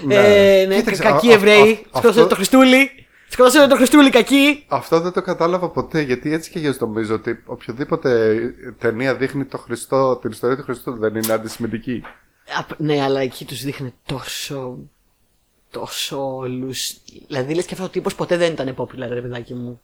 Ναι. Ε, ναι, Κοίταξε, κα- κακοί α- α- Εβραίοι. α- Σκοτώσανε αυτό- το Χριστούλη. Σκοτώσανε το Χριστούλη, κακοί. Αυτό δεν το κατάλαβα ποτέ, γιατί έτσι και εγώ νομίζω ότι οποιοδήποτε ταινία δείχνει το Χριστό, την ιστορία του Χριστού δεν είναι αντισημιτική. Απ- Ναι, αλλά εκεί τους δείχνει τόσο. τόσο όλους. Δηλαδή λες και αυτό ο τύπος ποτέ δεν ήταν popular, ρε παιδάκι μου.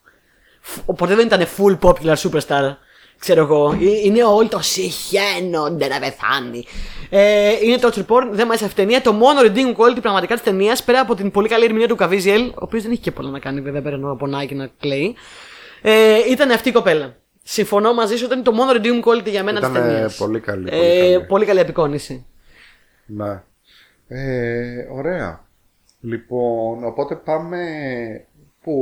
Φ- Ποτέ δεν ήταν full popular superstar. Ξέρω εγώ. Ε, Είναι όλοι το συχαίνονται να πεθάνει. Ε, είναι το porn, δεν μου άρεσε αυτή η ταινία. Το μόνο redeeming quality πραγματικά της ταινίας, πέρα από την πολύ καλή ερμηνεία του Καβίζιελ, ο οποίος δεν είχε και πολλά να κάνει βέβαια πέρα να πονάει και να κλαίει, ε, ήταν αυτή η κοπέλα. Συμφωνώ μαζί σου, ήταν το μόνο redeeming quality για μένα της Ήτανε ταινίας. πολύ καλή, πολύ Ε, καλή. πολύ καλή απεικόνηση. Ναι. Ε, ωραία. Λοιπόν, οπότε πάμε. Πού;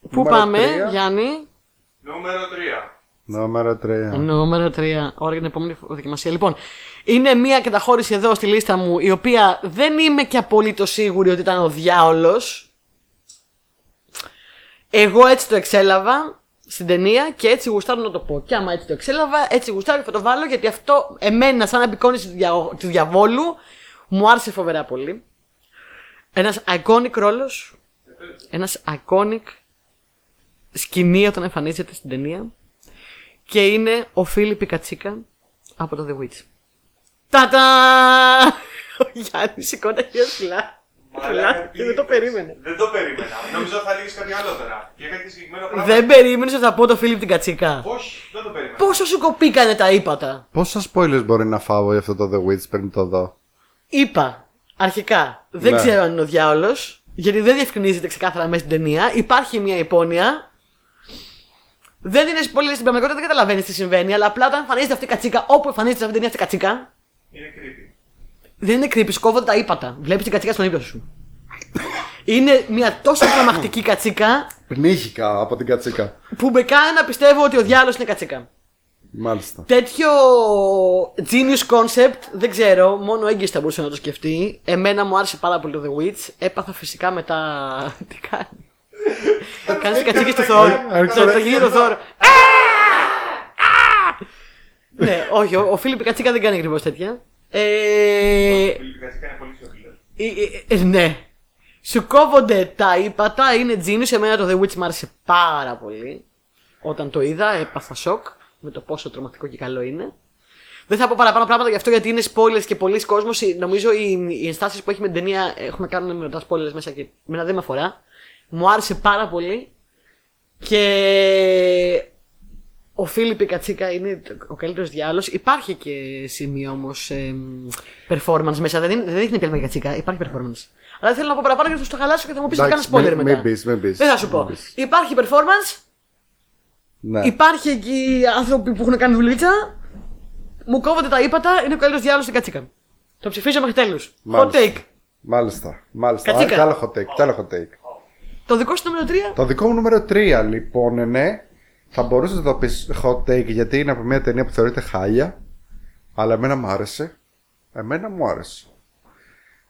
Πού Νούμερο πάμε, τρία. Γιάννη; Νούμερο 3. Νούμερο 3. Νούμερο 3. Ώρα για την επόμενη δοκιμασία. Λοιπόν, είναι μια καταχώρηση εδώ στη λίστα μου η οποία δεν είμαι και απολύτως σίγουρη ότι ήταν ο διάολος. Εγώ έτσι το εξέλαβα στην ταινία και έτσι γουστάρω να το πω. Και άμα έτσι το εξέλαβα, έτσι γουστάρω και θα το βάλω γιατί αυτό εμένα, σαν απεικόνηση του, δια... του διαβόλου, μου άρεσε φοβερά πολύ. Ένας iconic ρόλος, ένας iconic σκηνή όταν εμφανίζεται στην ταινία και είναι ο Φίλιπ Κατσίκα από το The Witch. Τατα! Ο Γιάννης σηκώνει τα χέρια ψηλά. Μαλάκα, τι δεν το είπες. περίμενε. Δεν το περίμενα. Νομίζω θα λύγεις κάτι άλλο τώρα. Και είχα και συγκεκριμένο πράγμα. Δεν περίμενες ότι θα πω το Φίλιπ την κατσίκα. Όχι, δεν το περίμενα. Πόσο σου κοπήκανε τα ύπατα; Πόσα spoilers μπορεί να φάω για αυτό το The Witch πριν το δω; Είπα αρχικά, δεν Ναι. ξέρω αν είναι ο διάολος, γιατί δεν διευκρινίζεται ξεκάθαρα μέσα στην ταινία. Υπάρχει μια υπόνοια. Δεν είναι spoiler στην πραγματικότητα, δεν καταλαβαίνεις τι συμβαίνει, αλλά απλά όταν εμφανίζεται αυτή η κατσίκα, όπου εμφανίζεται σε αυτή την ταινία αυτή η κατσίκα, Είναι creepy. δεν είναι creepy, σου κόβονται τα ύπατα. Βλέπεις την κατσίκα στον ύπνο σου. είναι μια τόσο τρομακτική κατσίκα Πνίχηκα από την κατσίκα. που με κάνει να πιστεύω ότι ο διάλογος είναι κατσίκα. Μάλιστα. Τέτοιο genius concept δεν ξέρω, μόνο έγκυος θα μπορούσε να το σκεφτεί. Εμένα μου άρεσε πάρα πολύ το The Witch. Έπαθα φυσικά μετά. Τι κάνει; Κάνει τι κατσίκε του Θόρ. Άρχισε Το να- το γίνει το Θόρ. Ναι, όχι, ο ο Φίλιπ Κατσίκα δεν κάνει ακριβώς τέτοια. Ε, Η Κατσίκα είναι πολύ πιο φιλέ. ε, ε, ναι. Σου κόβονται τα ύπατα, είναι genius. Εμένα το The Witch μου άρεσε πάρα πολύ. Όταν το είδα, έπαθα σοκ με το πόσο τρομακτικό και καλό είναι. Δεν θα πω παραπάνω πράγματα γι' αυτό γιατί είναι spoilers και πολλοί κόσμος. Νομίζω οι, οι ενστάσεις που έχει με την ταινία έχουν να κάνουν με τα spoilers μέσα και εμένα δεν με αφορά. Μου άρεσε πάρα πολύ. Και ο Φίλιπ Κατσίκα είναι ο καλύτερος διάλογος. Υπάρχει και σημείο όμως performance μέσα. Δεν, είναι, δεν δείχνει πια με Κατσίκα, υπάρχει performance. Αλλά δεν θέλω να πω παραπάνω γιατί θα το χαλάσω και θα μου πεις να κάνω Εντάξει, spoiler μην- μετά. μην πεις, μην πεις. Δεν θα σου πω. Μην πεις. Υπάρχει performance, Ναι. υπάρχει εκεί άνθρωποι που έχουν κάνει δουλίτσα. Μου κόβονται τα ύπατα, είναι ο καλύτερος διάλογος στην Κατσίκα. Το ψηφίζω μέχρι τέλους. Hot Μάλιστα. take. Μάλιστα. Μάλιστα. Κατσίκα. Α, Κι άλλο hot take. Κι άλλο hot take. Το δικό σου νούμερο 3. Το δικό μου νούμερο 3 λοιπόν ναι. Θα μπορούσες να το πεις hot take γιατί είναι από μια ταινία που θεωρείται χάλια. Αλλά εμένα μου άρεσε. Εμένα μου άρεσε.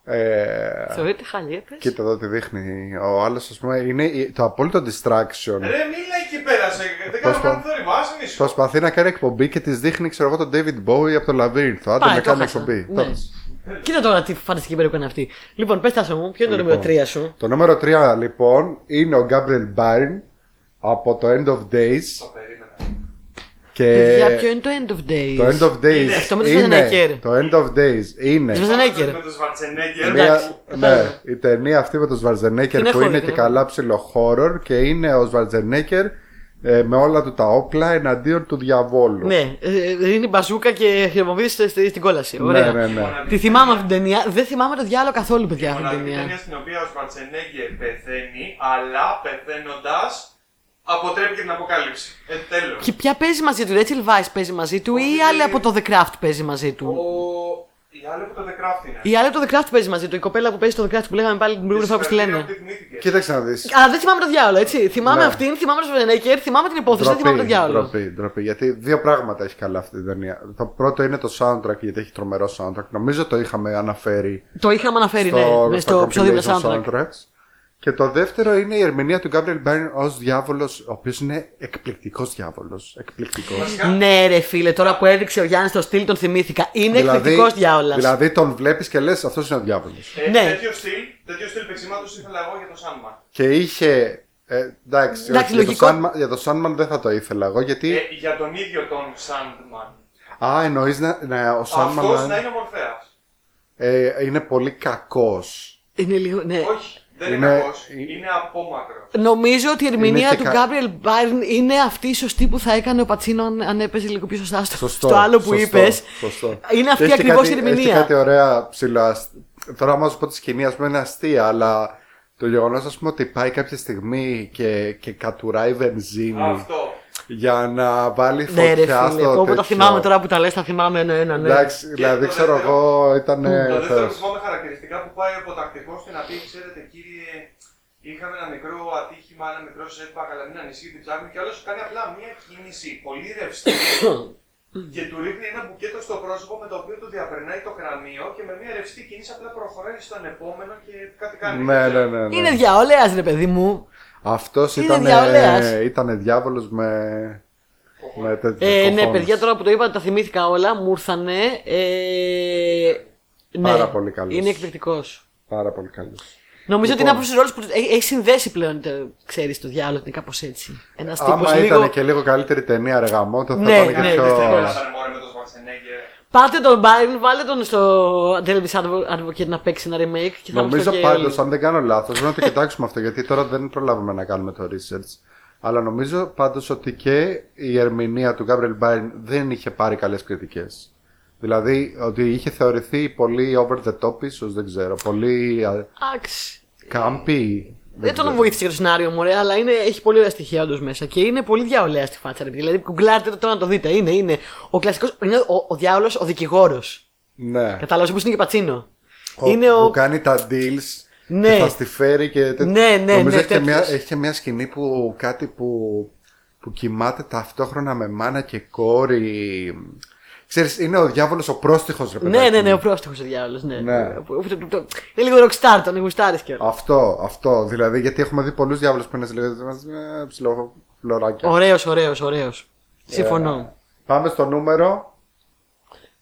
Ε, Θεωρείται χαλή, πες. κοίτα εδώ τι δείχνει. Ο άλλος, ας πούμε, είναι η- το απόλυτο distraction. Ρε, μίλα εκεί πέρα. σε- Δεν Πώς κάνω πω- καν θόρυβο. Άσε μισό. Προσπαθεί να κάνει εκπομπή και της δείχνει, ξέρω εγώ, τον David Bowie από το Λαβύρινθο. Άντε Πάει, να το κάνει χάσα. εκπομπή. Ναι. Τώρα. Κοίτα τώρα τι φανταστική περίπου είναι αυτή. Λοιπόν, πες τάσο μου, ποιο είναι το Λοιπόν. νούμερο 3 σου; Το νούμερο 3 λοιπόν είναι ο Gabriel Byrne από το End of Days. Το περίμενα. Και Παιδιά, ποιο είναι το end of days; το End of Days Αυτό με το είναι. Schwarzenegger. Το End of Days είναι. Schwarzenegger. Με το Schwarzenegger. Μια, Εντάξει. ναι, η ταινία αυτή με τον Schwarzenegger Την που έχω είναι δει, και την καλά ψηλό horror και είναι ο Schwarzenegger ε, με όλα του τα όπλα εναντίον του διαβόλου. Ναι, ε, δίνει μπαζούκα και χειρομοβίδι στην κόλαση. Ωραία. ναι, ναι. ναι. Τη θυμάμαι αυτή την ταινία. Δεν θυμάμαι το διάλογο καθόλου, παιδιά, αυτή την Μοναδική ταινία ταινία. στην οποία ο Schwarzenegger πεθαίνει, αλλά πεθαίνοντας αποτρέπει και την αποκάλυψη. Ε, τέλος. Και ποια παίζει μαζί του, η Rachel Weisz παίζει μαζί του ή η άλλη από το The Craft παίζει μαζί του; Ο... Η άλλη από το The Craft είναι. Η άλλη από το The Craft παίζει μαζί του, η κοπέλα που παίζει στο The Craft που λέγαμε πάλι την προηγούμενη φορά που τη λένε. Αυτή θυμήθηκε. Κοίταξε να δεις. Αλλά δεν θυμάμαι το διάλογο, έτσι. Θυμάμαι Ναι. αυτήν, θυμάμαι τον Schwarzenegger, θυμάμαι την υπόθεση, δεν θυμάμαι το διάλογο. ντροπή, ντροπή. Γιατί δύο πράγματα έχει καλά αυτή την ταινία. Το πρώτο είναι το soundtrack, γιατί έχει τρομερό soundtrack. Νομίζω το είχαμε αναφέρει Το είχαμε αναφέρει, στο, ναι, ναι, στο επεισόδιο με compilation soundtrack. soundtracks. Και το δεύτερο είναι η ερμηνεία του Gabriel Byrne ως διάβολος, ο οποίος είναι εκπληκτικός διάβολος. Εκπληκτικός. Ναι, ρε φίλε, τώρα που έδειξε ο Γιάννης το στυλ τον θυμήθηκα. Είναι εκπληκτικός διάολα. δηλαδή τον βλέπεις και λες, αυτός είναι ο διάβολος. Ε, Ναι. τέτοιο στυλ, τέτοιο στυλ παίξήματο ήθελα εγώ για το Sandman. Και είχε. Ε, εντάξει, Εντάξει, όχι, λογικό. Για, το Sandman, για το Sandman δεν θα το ήθελα εγώ γιατί. Ε, για τον ίδιο τον Sandman. Α, εννοείς να, να, ο Sandman Αυτός να να είναι, είναι ο Μορφέας. ε, είναι πολύ κακός. Είναι λίγο, ναι. Όχι, δεν Είναι- είναι κακός. ε- Είναι απόμακρος. Νομίζω ότι η ερμηνεία και του κα- Gabriel Byrne είναι αυτή η σωστή που θα έκανε ο Πατσίνο αν, αν έπαιζε λίγο πιο σωστά στο, Σωστό, στο άλλο που σωστό, είπες. σωστό. Είναι αυτή Έχει και ακριβώς η κάτι- Έχει και ερμηνεία. κάτι ωραία ψηλά. Τώρα, άμα σου πω τη σκηνή, ας πούμε, είναι αστεία, αλλά το γεγονός, ας πούμε, ότι πάει κάποια στιγμή και, και κατουράει βενζίνη Αυτό. Για να βάλει Ναι, ρε φωτιά φίλε. στο Όπω τα τέτοιο. θυμάμαι τώρα που τα λες, τα θυμάμαι ένα-ένα. Ναι. Εντάξει, δηλαδή το ξέρω δεύτερο- εγώ, ήταν. Το δεύτερο θεός. που θυμάμαι χαρακτηριστικά που πάει ο τακτικό και να πει: Ξέρετε, κύριε, είχαμε ένα μικρό ατύχημα, ένα μικρό setback, αλλά μην ανησυχείτε, ψάχνουμε. Και άλλος κάνει απλά μία κίνηση πολύ ρευστή και του ρίχνει ένα μπουκέτο στο πρόσωπο με το οποίο του διαπερνάει το κρανίο και με μία ρευστή κίνηση απλά προχωράει στον επόμενο και κάτι κάνει. Ναι, ναι, ναι. ναι. Είναι διαολέα, ρε παιδί μου. Αυτός Είναι ήταν. διαολέας. Ήταν διάβολος με. με τέτοιο Ε, ναι, κοφόνος. παιδιά, τώρα που το είπατε, τα θυμήθηκα όλα, μου ήρθανε. Ε, ναι, Πάρα πολύ καλός. Είναι εκπληκτικός. Πάρα πολύ καλός. Νομίζω ότι είναι Λοιπόν. από τους ρόλους που έχει, έχει συνδέσει πλέον, ξέρεις, το διάλογο, είναι κάπως έτσι. Ένας τύπος Άμα λίγο. ήταν και λίγο καλύτερη ταινία, ρε γαμότο, θα Ναι, ήταν και ναι, πιο. δυστυχώς. Δεν ήταν μόνο με τον Schwarzenegger. Πάτε τον Byron, βάλε τον στο Television Advocate να παίξει ένα remake και θα Νομίζω μας το πάντως, όλοι. αν δεν κάνω λάθος, πρέπει να το κοιτάξουμε αυτό γιατί τώρα δεν προλάβουμε να κάνουμε το research. Αλλά νομίζω πάντως ότι και η ερμηνεία του Gabriel Byrne δεν είχε πάρει καλές κριτικές. Δηλαδή ότι είχε θεωρηθεί πολύ over the top, ίσως δεν ξέρω. Πολύ α, Εντάξει. Campy. Δεν τον βοήθησε για το σενάριο μου, ρε, αλλά είναι, έχει πολύ ωραία στοιχεία όντως μέσα και είναι πολύ διαολέα στη φάτσα. Ρε. Δηλαδή, κουγκλάρτε το τώρα να το δείτε. Είναι, είναι. Ο κλασικό. Είναι ο, ο διάολος ο δικηγόρος. Ναι. Κατάλαβες όπω είναι και πατσίνο. Ο, είναι που ο. κάνει τα deals Ναι. και θα στη φέρει και τέτοια. Ναι, ναι, Νομίζω ναι, έχει, και τέτοιος. μια, έχει και μια σκηνή που κάτι που, που κοιμάται ταυτόχρονα με μάνα και κόρη. Ξέρεις, είναι ο διάβολος ο πρόστιχος ρε Ναι, παιδάκι ναι, μου. ναι, ο πρόστιχος ο διάολο. Ναι. Ναι. Που- που- που- το- Είναι λίγο rockstar, τον γουστάρεις κιόλα. Αυτό, αυτό. Δηλαδή, γιατί έχουμε δει πολλούς διάβολους που είναι σε λίγο ε, ψηλό φλωράκια. Ωραίος, ωραίος, ωραίος. Συμφωνώ. Πάμε στο νούμερο.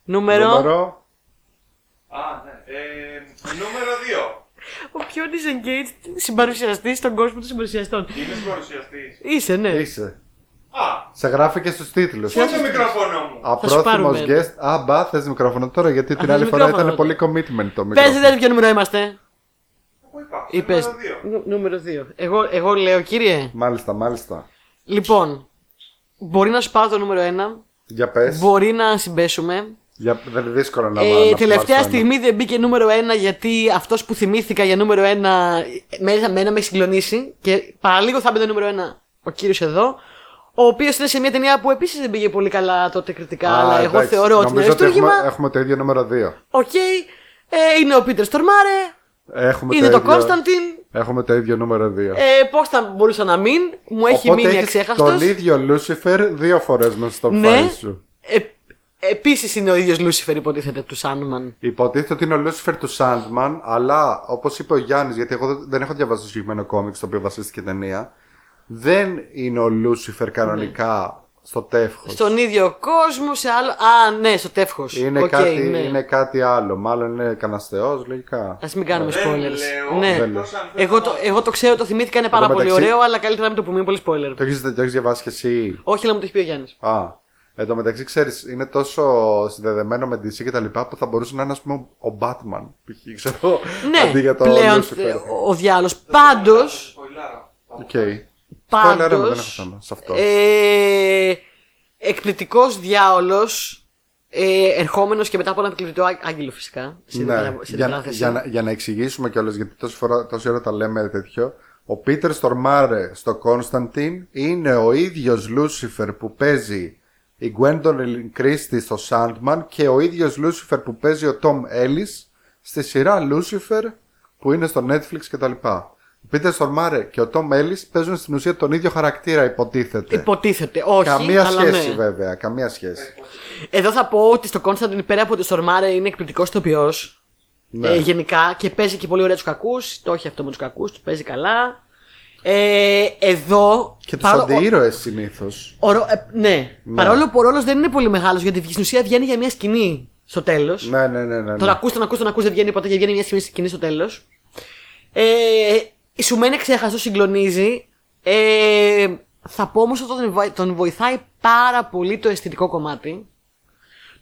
Νούμερο. νούμερο. Α, ναι. Ε, νούμερο 2. Ο πιο disengaged συμπαρουσιαστής στον κόσμο των συμπαρουσιαστών. Είμαι παρουσιαστή. Είσαι, ναι. Είσαι. Α, Σε γράφει και στους τίτλους. πού είναι το μικρόφωνο μου; Απρόθυμος πάρουμε. guest. Α, μπα, θες μικρόφωνο τώρα, γιατί την θες άλλη φορά μικρόφωνο ήταν πολύ τότε. commitment το Πες μικρόφωνο. δεν ποιο νούμερο είμαστε. Πού είπα. Είπε. Νούμερο 2. Νούμερο 2. Εγώ, εγώ λέω, κύριε. Μάλιστα, μάλιστα. Λοιπόν, μπορεί να σου πάρω το νούμερο 1. Για πες. Μπορεί να συμπέσουμε. Για... Δεν είναι δύσκολο να Ε, να τελευταία θυμάσαι στιγμή δεν μπήκε νούμερο 1 γιατί αυτός που θυμήθηκα για νούμερο 1 με, με, με έχει συγκλονίσει και παραλίγο θα μπει το νούμερο 1 ο κύριος εδώ. Ο οποίος είναι σε μια ταινία που επίσης δεν πήγε πολύ καλά τότε κριτικά, Α, αλλά εγώ εντάξει. θεωρώ ότι είναι Νομίζω ότι αριστούργημα. έχουμε, έχουμε το ίδιο νούμερο 2. Οκ. Ε, είναι ο Peter Stormare. Έχουμε είναι το ίδιο... Constantine. Έχουμε το ίδιο νούμερο 2. Ε, Πώς θα μπορούσα να μην; Μου έχει Οπότε μείνει έχεις αξέχαστο. τον ίδιο Lucifer δύο φορές μέσα στο Ναι. file σου. Ε, Επίσης είναι ο ίδιος Lucifer, υποτίθεται, του Sandman. Υποτίθεται ότι είναι ο Lucifer του Sandman, αλλά όπως είπε ο Γιάννης, γιατί εγώ δεν έχω διαβάσει το συγκεκριμένο κόμικ στο οποίο βασίστηκε η ταινία, δεν είναι ο Lucifer κανονικά στο τεύχος. Στον ίδιο κόσμο, σε άλλο. Α, ναι, στο τεύχος. Είναι, κάτι, είναι κάτι άλλο. Μάλλον είναι κανένας θεός, λογικά. Α μην κάνουμε Δεν spoilers. λέω, ναι. δεν λέω. εκτός αν θες Εγώ να το, μάθεις. εγώ το ξέρω, το θυμήθηκα, είναι πάρα Εν τω πολύ μεταξύ- ωραίο, αλλά καλύτερα να μην το πούμε, είναι πολύ spoiler. Το έχει το έχεις διαβάσει και εσύ; Όχι, αλλά μου το έχει πει ο Γιάννης. Α. Εν τω μεταξύ, ξέρεις, είναι τόσο συνδεδεμένο με DC και τα λοιπά που θα μπορούσε να είναι, ας πούμε, ο Batman. π.χ., ξέρω. Ναι, αντί για το πλέον Lucifer. ε, ο, ο διάλογο. Πάντω. Σποιλάρα. OK. Spoiler, δεν έχω Πάντως, θέμα σε αυτό. ε, εκπληκτικός διάολος, ε, ερχόμενος και μετά από ένα εκπληκτικό άγ- άγγελο φυσικά, σε Ναι, αντιπαρα- σε για, αντιπαράθεση. για, να, για να εξηγήσουμε κιόλας γιατί τόση, φορά, τόση ώρα τα λέμε τέτοιο. Ο Peter Stormare στο Constantine είναι ο ίδιος Lucifer που παίζει η Gwendolyn Christie στο Sandman και ο ίδιος Lucifer που παίζει ο Tom Ellis στη σειρά Lucifer που είναι στο Netflix κτλ. Ο Πίτερ Στορμάρε και ο Tom Ellis παίζουν στην ουσία τον ίδιο χαρακτήρα υποτίθεται. Υποτίθεται, όχι, Καμία αλλά σχέση ναι. βέβαια, καμία σχέση. Εδώ θα πω ότι στο Constantine πέρα από το Στορμάρε είναι εκπληκτικός ηθοποιός. Ναι. Ε, γενικά και παίζει και πολύ ωραία τους κακούς. Το έχει αυτό με τους κακούς, τους παίζει καλά. Ε, εδώ. Και τους παρό- αντιήρωες συνήθως. ο- ο ρο- ε, ναι. παρόλο που ο ρόλος δεν είναι πολύ μεγάλος γιατί στην ουσία βγαίνει για μια σκηνή στο τέλος. Ναι, ναι, ναι. ναι, ναι. Τον ακούς, τον ακούς, τον ακούς, δεν βγαίνει ποτέ και βγαίνει μια σκηνή, σκηνή στο τέλος. Ε, σου μένει ξέχαστος, συγκλονίζει. Ε, θα πω όμως ότι τον, βοη- τον βοηθάει πάρα πολύ το αισθητικό κομμάτι.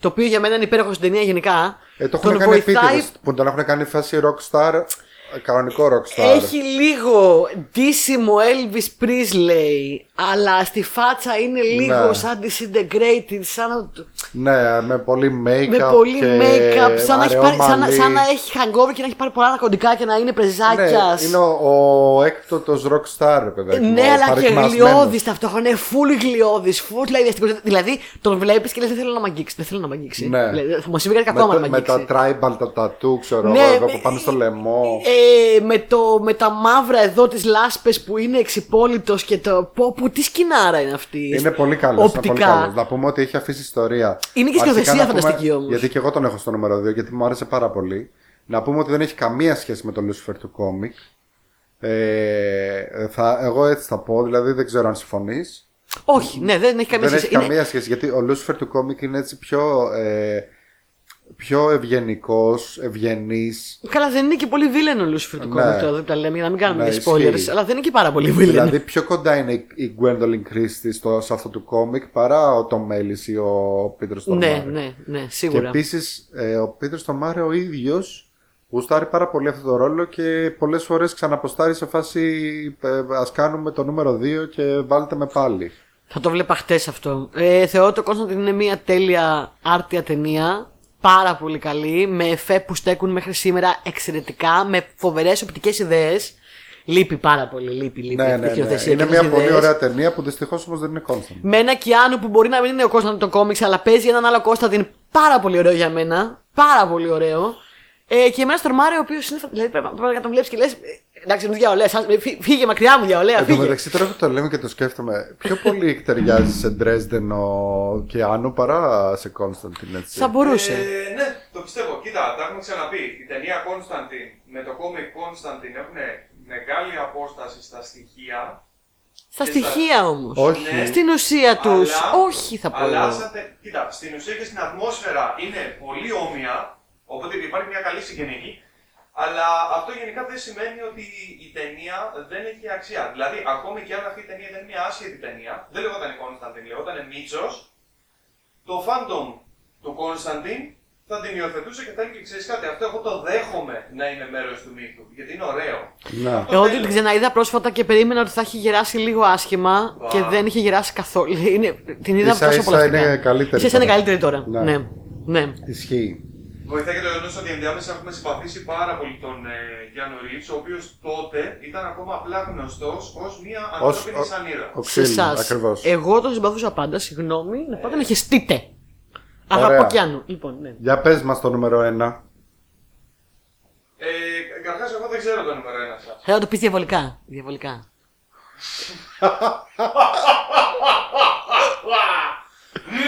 Το οποίο για μένα είναι υπέροχο στην ταινία γενικά. Ε, το έχουν τον κάνει βοηθάει. επίτηδες, που τον έχουν κάνει φάση rockstar, ε, κανονικό rockstar. Έχει λίγο ντύσιμο Elvis Presley, αλλά στη φάτσα είναι λίγο Ναι. σαν disintegrated, σαν να... Ναι, με πολύ make-up με πολύ και make-up, σαν να, έχει πάρει, σαν, να- μαλλί. σαν να έχει hangover και να έχει πάρει πολλά ναρκωτικά και να είναι πρεζάκια. Ναι, είναι ο, ο έκτοτος rockstar, ρε παιδάκι μου, Ναι, ο αλλά και παρικμασμένος. γλιώδη ταυτόχρονα. Είναι full γλιώδη, full δηλαδή αστικός. Δηλαδή τον βλέπεις και λες: Δεν θέλω να μ' αγγίξει. Δεν θέλω να μ' αγγίξει. Ναι. Δηλαδή, θα μου συμβεί κάτι με, κακό το- να μ' με αγγίξει. τα tribal, τα tattoo, ξέρω Ναι, εγώ, εδώ με- που πάνε στο λαιμό. Ε, με, το, με τα μαύρα εδώ τις λάσπες που είναι εξυπόλυτος και το. Πω, πω, τι σκηνάρα είναι αυτή; Είναι πολύ καλό. Οπτικά. Πολύ καλός. Να πούμε ότι έχει αφήσει ιστορία. Είναι και Αρχικά σκηνοθεσία να πούμε- φανταστική όμως. Γιατί και εγώ τον έχω στο νούμερο 2, γιατί μου άρεσε πάρα πολύ. Να πούμε ότι δεν έχει καμία σχέση με τον Lucifer του κόμικ. Ε, θα, εγώ έτσι θα πω, δηλαδή δεν ξέρω αν συμφωνείς. Όχι, ναι, δεν έχει καμία Δεν σχέση. έχει Είναι- καμία σχέση γιατί ο Lucifer του κόμικ είναι έτσι πιο. Ε, πιο ευγενικός, ευγενής. Καλά, δεν είναι και πολύ villain ο Lucifer του Ναι. κόμικ τώρα, δεν τα λέμε για να μην κάνουμε Ναι, και spoilers, ισχύει. αλλά δεν είναι και πάρα πολύ villain. Δηλαδή πιο κοντά είναι η- η Gwendolyn Christie στο, σε αυτό το κόμικ παρά ο Tom Ellis ή ο Peter Stormare. ναι, ναι, ναι, Και σίγουρα. επίση ο Peter Stormare ο ίδιος γουστάρει πάρα πολύ αυτό το ρόλο και πολλές φορές ξαναποστάρει σε φάση ας κάνουμε το νούμερο 2 και βάλτε με πάλι. Θα το βλέπα χτες αυτό. Ε, θεωρώ ότι το Constantine είναι μια τέλεια άρτια ταινία. Πάρα πολύ καλή. Με εφέ που στέκουν μέχρι σήμερα εξαιρετικά. Με φοβερές οπτικές ιδέες. Λείπει πάρα πολύ. Λείπει, λείπει. Ναι, η ναι, ναι. σκηνοθεσία Είναι και μια τις πολύ ιδέες. ωραία ταινία που δυστυχώς όμως δεν είναι constant. Με ένα Κιάνου που μπορεί να μην είναι ο Κωνσταντιν των κόμιξ, αλλά παίζει έναν άλλο Κωνσταντιν πάρα πολύ ωραίο για μένα. Πάρα πολύ ωραίο. Ε, και εμένα στον Μάριο, ο οποίος είναι. Δηλαδή πρέπει πρέπει να τον βλέπεις και λες. Εντάξει, μου διαολές. Φύγε μακριά μου, διαολέα. Εν τω Φύγε. μεταξύ, τώρα που το λέμε και το σκέφτομαι, πιο πολύ ταιριάζει σε Dresden ο Κιάνου παρά σε Constantine, έτσι. Θα μπορούσε. Ε, ναι, το πιστεύω. Κοίτα, τα έχουμε ξαναπεί. Η ταινία Constantine με το comic Constantine έχουν μεγάλη απόσταση στα στοιχεία. Στα και στοιχεία όμως. Όχι. Ναι. Στην ουσία τους. Αλλά- Όχι, θα πω. Αλλά εγώ. σαν τε- κοίτα, στην ουσία και στην ατμόσφαιρα είναι πολύ όμοια, οπότε υπάρχει μια καλή συγγενική. Αλλά αυτό γενικά δεν σημαίνει ότι η ταινία δεν έχει αξία. Δηλαδή, ακόμη και αν αυτή η ταινία ήταν μια άσχετη ταινία, δεν λεγόταν Κόνσταντιν, λεγόταν Μίτσος, το fandom του Κόνσταντιν θα την υιοθετούσε και θα έλεγε: Ξέρεις κάτι, αυτό εγώ το δέχομαι να είναι μέρος του μύθου, γιατί είναι ωραίο. Να. Εγώ την ξαναείδα πρόσφατα και περίμενα ότι θα έχει γεράσει λίγο άσχημα Βα. και δεν είχε γεράσει καθόλου. Είναι, την είδα Ίσα τόσο ίσα πολλά είναι καλύτερη Ίσα ίσα είναι τώρα. καλύτερη τώρα. Ναι. Ναι. ναι. Ισχύει. Βοηθάει και το γεγονός ότι ενδιάμεσα έχουμε συμπαθήσει πάρα πολύ τον ε, Γιάννο Ρίβς, ο οποίος τότε ήταν ακόμα απλά γνωστός ως μια Ως- ανθρώπινη ο- σανίδα. Ο Σε Ξύλ, εσάς. ακριβώς. Εγώ τον συμπαθούσα πάντα, συγγνώμη, να πάτε να χεστείτε. Ωραία. Αγαπώ κι άνω. Λοιπόν, ναι. Για πες μας το νούμερο 1. Ε, Καταρχάς, εγώ δεν ξέρω το νούμερο ένα σας. Θέλω να το πεις διαβολικά. Διαβολικά.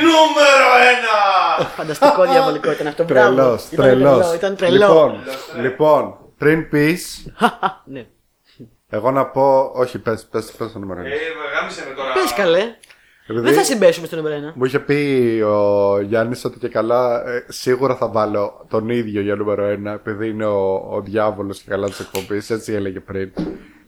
Νούμερο ένα! Φανταστικό διαβολικό ήταν αυτό. Μπράβο. Τρελός, Ήταν τρελός. τρελός, Ήταν τρελό. Λοιπόν, λοιπόν, πριν πεις, ναι. εγώ να πω, όχι πες, πες, πες το νούμερο 1. Ε, γάμισε με τώρα. Πες καλέ. Δεν θα συμπέσουμε στο νούμερο 1. Μου είχε πει ο Γιάννης ότι και καλά ε, σίγουρα θα βάλω τον ίδιο για νούμερο 1 επειδή είναι ο, ο διάβολος και καλά της εκπομπής. Έτσι έλεγε πριν.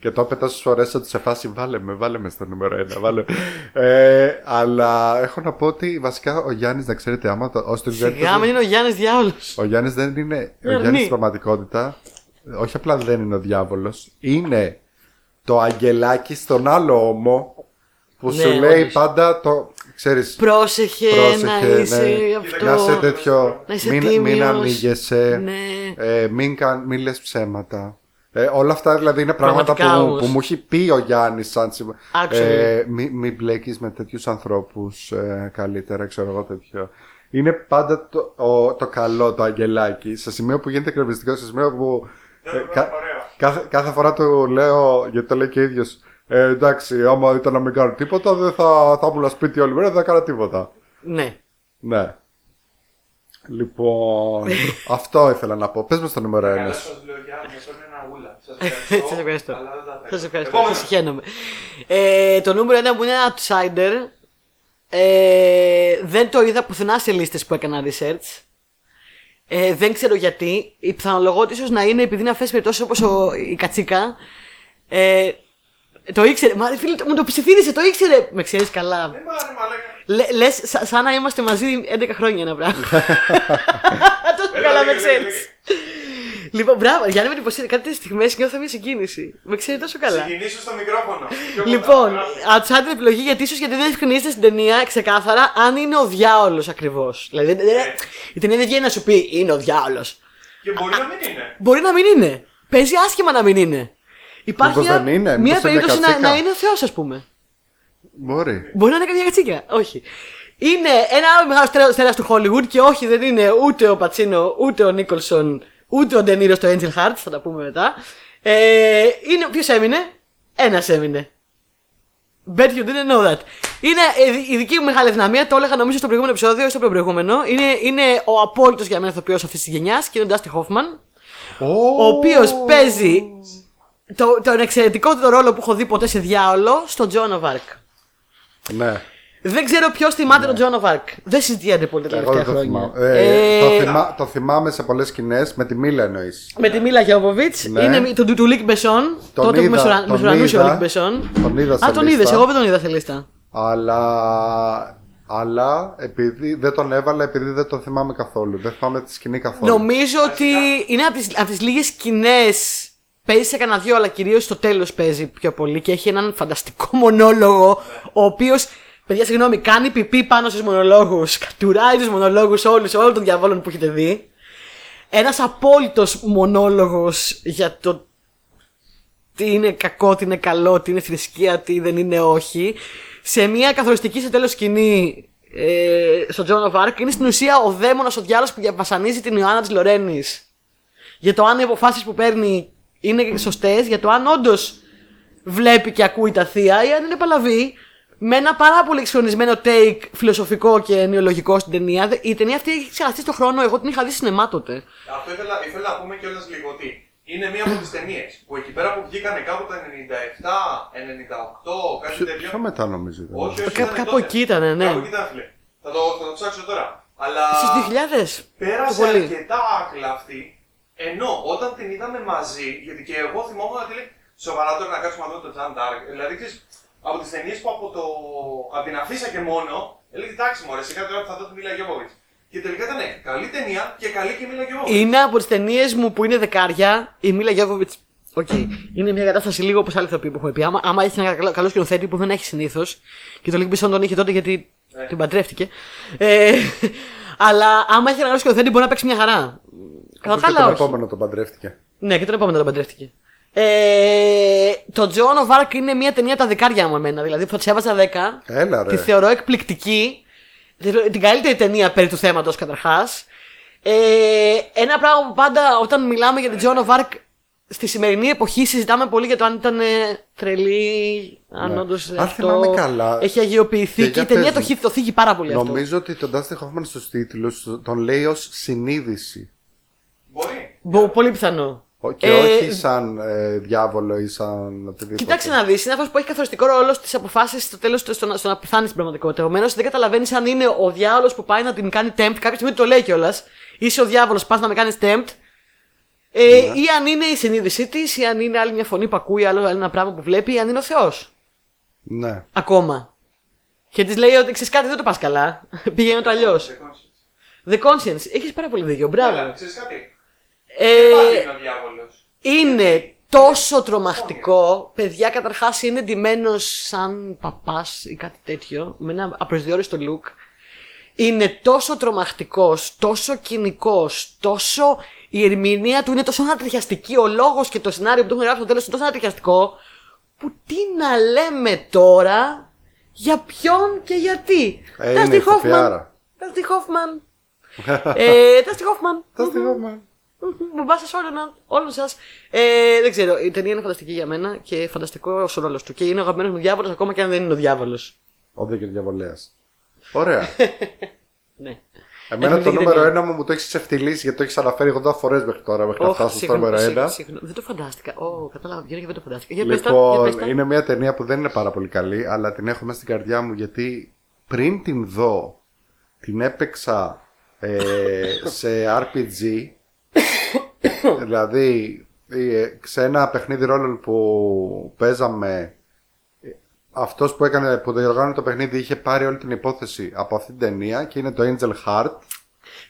Και το είπε τόσε φορές ότι σε φάση βάλε με, βάλε με στο νούμερο 1. Βάλε. Ε, αλλά έχω να πω ότι βασικά ο Γιάννης, να ξέρετε, άμα το. Όσοι τον ξέρετε, Σιγά μην είναι ο Γιάννης Διάολο. ο Γιάννης δεν είναι. Ο Ερνή. Γιάννης στην πραγματικότητα, όχι απλά δεν είναι ο διάβολος, είναι το αγγελάκι στον άλλο ώμο που Ναι, σου λέει όντως. πάντα το. Ξέρεις, Πρόσεχε, να Πρόσεχε, είσαι ναι. αυτό. Να είσαι τέτοιο. Να είσαι μην, μην τίμιος. ανοίγεσαι. Ναι. Ε, μην, καν, μην λες ψέματα. Ε, όλα αυτά δηλαδή είναι πράγματα που, Πραγματικά μου- όμως. που μου έχει πει ο Γιάννης σαν σημα- Actually. ε, Μην μη μπλέκεις με τέτοιους ανθρώπους ε, καλύτερα, ξέρω εγώ τέτοιο. Είναι πάντα το, ο- το καλό το αγγελάκι. Σε σημείο που γίνεται κρεμιστικό, σε σημείο που. Δεν ε, το κα- κάνω ωραία. κάθε, κάθε φορά του λέω, γιατί το λέει και ο ίδιος. Ε, εντάξει, άμα ήταν να μην κάνω τίποτα, δεν θα, θα ήμουν σπίτι όλη μέρα, δεν θα έκανα τίποτα. Ναι. Ναι. Λοιπόν, αυτό ήθελα να πω. Πες με στο νούμερο Καλά 1. Σας λέω Γιάννη, αυτό είναι ένα ούλα. Σας ευχαριστώ. Σας ευχαριστώ. αλλά δεν τα Σας θέλω. ευχαριστώ. Επόμενο. Σας συχαίνομαι. Ε, το νούμερο 1 που είναι ένα outsider. Ε, δεν το είδα πουθενά σε λίστες που έκανα research. Ε, δεν ξέρω γιατί. Η πιθανολογότητα ίσως να είναι επειδή είναι αυτές τις περιπτώσεις όπως η Κατσίκα. Ε, το ήξερε. Μα φίλε, μου το ψιθύρισε, το ήξερε. Με ξέρεις καλά. Ε, μα, ρε, μαλάκα. Λε, λες, σα- σαν να είμαστε μαζί 11 χρόνια ένα πράγμα. Τόσο Έλα, καλά με λέγε, ξέρεις. Λέγε. Λοιπόν, μπράβο, Γιάννη με εντυπωσίασε. Κάτι τέτοιες στιγμές νιώθω μια συγκίνηση. Με ξέρει τόσο καλά. Συγκινήσω στο μικρόφωνο. Πιο κοντά. Λοιπόν, outsider επιλογή γιατί ίσως γιατί δεν ευκρινίζεται στην ταινία ξεκάθαρα αν είναι ο διάολος ακριβώς. Δηλαδή, δεν- δεν- η ταινία δεν βγαίνει να σου πει είναι ο διάολος. Και μπορεί να μην είναι. Μπορεί να μην είναι. Παίζει άσχημα να μην είναι. Υπάρχει Μήπως μια, δεν είναι, μια μήπως είναι περίπτωση να, κατσίκα. να είναι ο Θεός, ας πούμε. Μπορεί. Μπορεί να είναι καμιά κατσίκα. Όχι. Είναι ένα άλλο μεγάλο στέρα- στέρας του Hollywood και όχι δεν είναι ούτε ο Πατσίνο, ούτε ο Νίκολσον, ούτε ο Ντενίρος στο Angel Hearts, θα τα πούμε μετά. Ε, είναι, ποιος έμεινε; Ένας έμεινε. Bet you didn't know that. Είναι ε, η δική μου μεγάλη δυναμία, το έλεγα νομίζω στο προηγούμενο επεισόδιο ή στο προηγούμενο. Είναι, είναι ο απόλυτος για μένα ηθοποιός αυτής της γενιάς και είναι ο Dusty Hoffman. Ο οποίος παίζει το, τον εξαιρετικότερο ρόλο που έχω δει ποτέ σε διάολο στο Joan of Arc. Ναι. Δεν ξέρω ποιος θυμάται το Joan of Arc. Δεν συζητιέται πολύ τα Ναι. Εγώ τελευταία δεν το χρόνια. θυμάμαι. Ε, Ε, το, θυμά- το θυμάμαι σε πολλές σκηνές με τη Μίλα εννοείς. Με τη Milla Jovovich. Ναι. Είναι του, του Luc Besson. Τον τότε που είδα, μεσουρα- τον μεσουρανούσε ο είδα. Λίκ Μπεσόν. Τον είδα σε Α, τον λίστα. είδες. Εγώ δεν τον είδα σε λίστα. Αλλά, αλλά επειδή δεν τον έβαλα, επειδή δεν τον θυμάμαι καθόλου. Δεν θυμάμαι τη σκηνή καθόλου. Νομίζω ότι είναι από τις, από τις λίγες σκηνές Παίζει σε κανένα δυο, αλλά κυρίως στο τέλος παίζει πιο πολύ και έχει έναν φανταστικό μονόλογο, ο οποίος, παιδιά, συγγνώμη, κάνει πιπί πάνω στους μονολόγους. Κατουράει τους μονολόγους όλους, όλων των διαβόλων που έχετε δει. Ένας απόλυτος μονόλογος για το τι είναι κακό, τι είναι καλό, τι είναι θρησκεία, τι δεν είναι όχι. Σε μια καθοριστική στο τέλος σκηνή ε, στο John of Arc είναι στην ουσία ο δαίμονας ο διάλογος που βασανίζει την Ιωάννα της Λορένης. Για το αν οι αποφάσεις που παίρνει είναι σωστές, για το αν όντως βλέπει και ακούει τα θεία ή αν είναι παλαβή. Με ένα πάρα πολύ εξχρονισμένο take φιλοσοφικό και νεολογικό στην ταινία. Η ταινία αυτή έχει ξεχαστεί στον χρόνο. Εγώ την είχα δει σινεμά τότε. Αυτό ήθελα, ήθελα να πούμε κιόλας λίγο ότι είναι μία από τις ταινίες που εκεί πέρα που βγήκανε κάπου το 97, 98, κάτι Πιο, τέτοιο. πιο μετά νομίζω. ήταν. Όχι, όχι, Κά- ήταν κάπου τότε. εκεί ήτανε, ναι. Κάπου εκεί ήταν, φίλε. Θα το, θα το ψάξω τώρα. Αλλά Στις 2000. πέρασε Το πολύ. αρκετά άκλα αυτή. Ενώ όταν την είδαμε μαζί, γιατί και εγώ θυμόμουν ότι λέει σοβαρά τώρα να κάτσουμε να δούμε το Τζαν Dark. Δηλαδή, ξέρεις, από τις ταινίες που από, το, από την αφήσα και μόνο, έλεγε εντάξει, μωρέ, σιγά τώρα που θα δω τη Μίλα Γιώβοβιτς. Και τελικά ήταν καλή ταινία και καλή και Μίλα Γιώβοβιτς. Είναι από τις ταινίες μου που είναι δεκάρια. Η Μίλα Γιώβοβιτς. Οκ. Είναι μια κατάσταση λίγο όπως άλλοι ηθοποιοί που έχουμε πει. Άμα, άμα έχεις ένα καλό, καλό σκηνοθέτη που δεν έχει συνήθως. Και το Luc Besson τον είχε τότε γιατί Ναι. την παντρεύτηκε. Ε, αλλά άμα έχεις ένα καλό σκηνοθέτη μπορεί να παίξει μια χαρά. Κατά Όπως τα και άλλα, τον όχι. επόμενο τον παντρεύτηκε. Ναι, και τον επόμενο τον παντρεύτηκε. Ε, το Joan of Arc είναι μια ταινία τα δεκάρια μου εμένα. Δηλαδή θα τη έβαζα 10. Έλα ρε. Τη θεωρώ εκπληκτική. Την καλύτερη ταινία περί του θέματος καταρχάς. Ε, ένα πράγμα που πάντα όταν μιλάμε για την Joan of Arc στη σημερινή εποχή συζητάμε πολύ για το αν ήταν ε, τρελή, αν Ναι. όντως Αν αυτό θυμάμαι καλά, έχει αγιοποιηθεί και και, η για ταινία πες το, μου. χει- το θίγει πάρα πολύ αυτό. Νομίζω ότι τον Dustin Hoffman στους τίτλους τον λέει ως συνείδηση. Μπορεί. Μπο- πολύ πιθανό. Ο- Και Ε, όχι σαν ε, διάβολο ή σαν οτιδήποτε. Κοιτάξτε να δεις, είναι αυτός που έχει καθοριστικό ρόλο στις αποφάσεις στο τέλος στο, να- στο να πεθάνει στην πραγματικότητα. Επομένως δεν καταλαβαίνει αν είναι ο διάβολο που πάει να την κάνει tempt. Κάποια στιγμή το λέει κιόλας. Είσαι ο διάβολος, πας να με κάνεις tempt. Ε, Ναι. Ή αν είναι η συνείδησή της, ή αν είναι άλλη μια φωνή που ακούει, άλλο ένα πράγμα που βλέπει, ή αν είναι ο Θεός. Ναι. Ακόμα. Και της λέει ότι ξέρεις κάτι, δεν το πας καλά. Πήγαινε το αλλιώς. Σε conscience. The conscience. Έχεις πάρα πολύ δίκιο. Μπράβο. Έλα, ξέρεις κάτι; Ε, Πάλι είναι ο διάβολος. είναι τόσο τρομακτικό. Παιδιά, καταρχάς είναι ντυμένος σαν παπάς ή κάτι τέτοιο, με ένα απροσδιόριστο look. Είναι τόσο τρομακτικός, τόσο κοινικός, τόσο. Η ερμηνεία του είναι τόσο ανατριχιαστική. Ο λόγος και το σενάριο που του έχουν γράψει στο τέλος είναι τόσο ανατριχιαστικό. Που τι να λέμε τώρα για ποιον και γιατί. Ε, Dustin είναι η Hoffman. Σοφιάρα. Dustin Hoffman. ε, Dustin Hoffman. Dustin Hoffman. Μπαμπά σας όλων, όλων σα. Ε, δεν ξέρω, η ταινία είναι φανταστική για μένα και φανταστικό ο ρόλο του. Και είναι ο αγαπημένος μου διάβολος ακόμα και αν δεν είναι ο διάβολος. Ο Δίκαιο Διαβολέας. Ωραία. Ναι. Εμένα Έχουμε το δει την νούμερο ταινία. ένα μου μου το έχεις εξεφτυλίσει γιατί το έχεις αναφέρει 80 φορές μέχρι τώρα. Μέχρι να Ωχ, φτάσω στο συγγνώμη, νούμερο συγγνώμη, ένα. συγγνώμη. Δεν το φαντάστηκα. Ω, κατάλαβα, βγαίνω και δεν το φαντάστηκα. Για πες τα, για Λοιπόν, πες τα. είναι μια ταινία που δεν είναι πάρα πολύ καλή, αλλά την έχω μέσα στην καρδιά μου γιατί πριν την δω, την έπαιξα ε, σε RPG. δηλαδή, ε, σε ένα παιχνίδι ρόλων που παίζαμε. ε, αυτός που έκανε, που διοργάνωσε το παιχνίδι είχε πάρει όλη την υπόθεση από αυτή την ταινία και είναι το Angel Heart.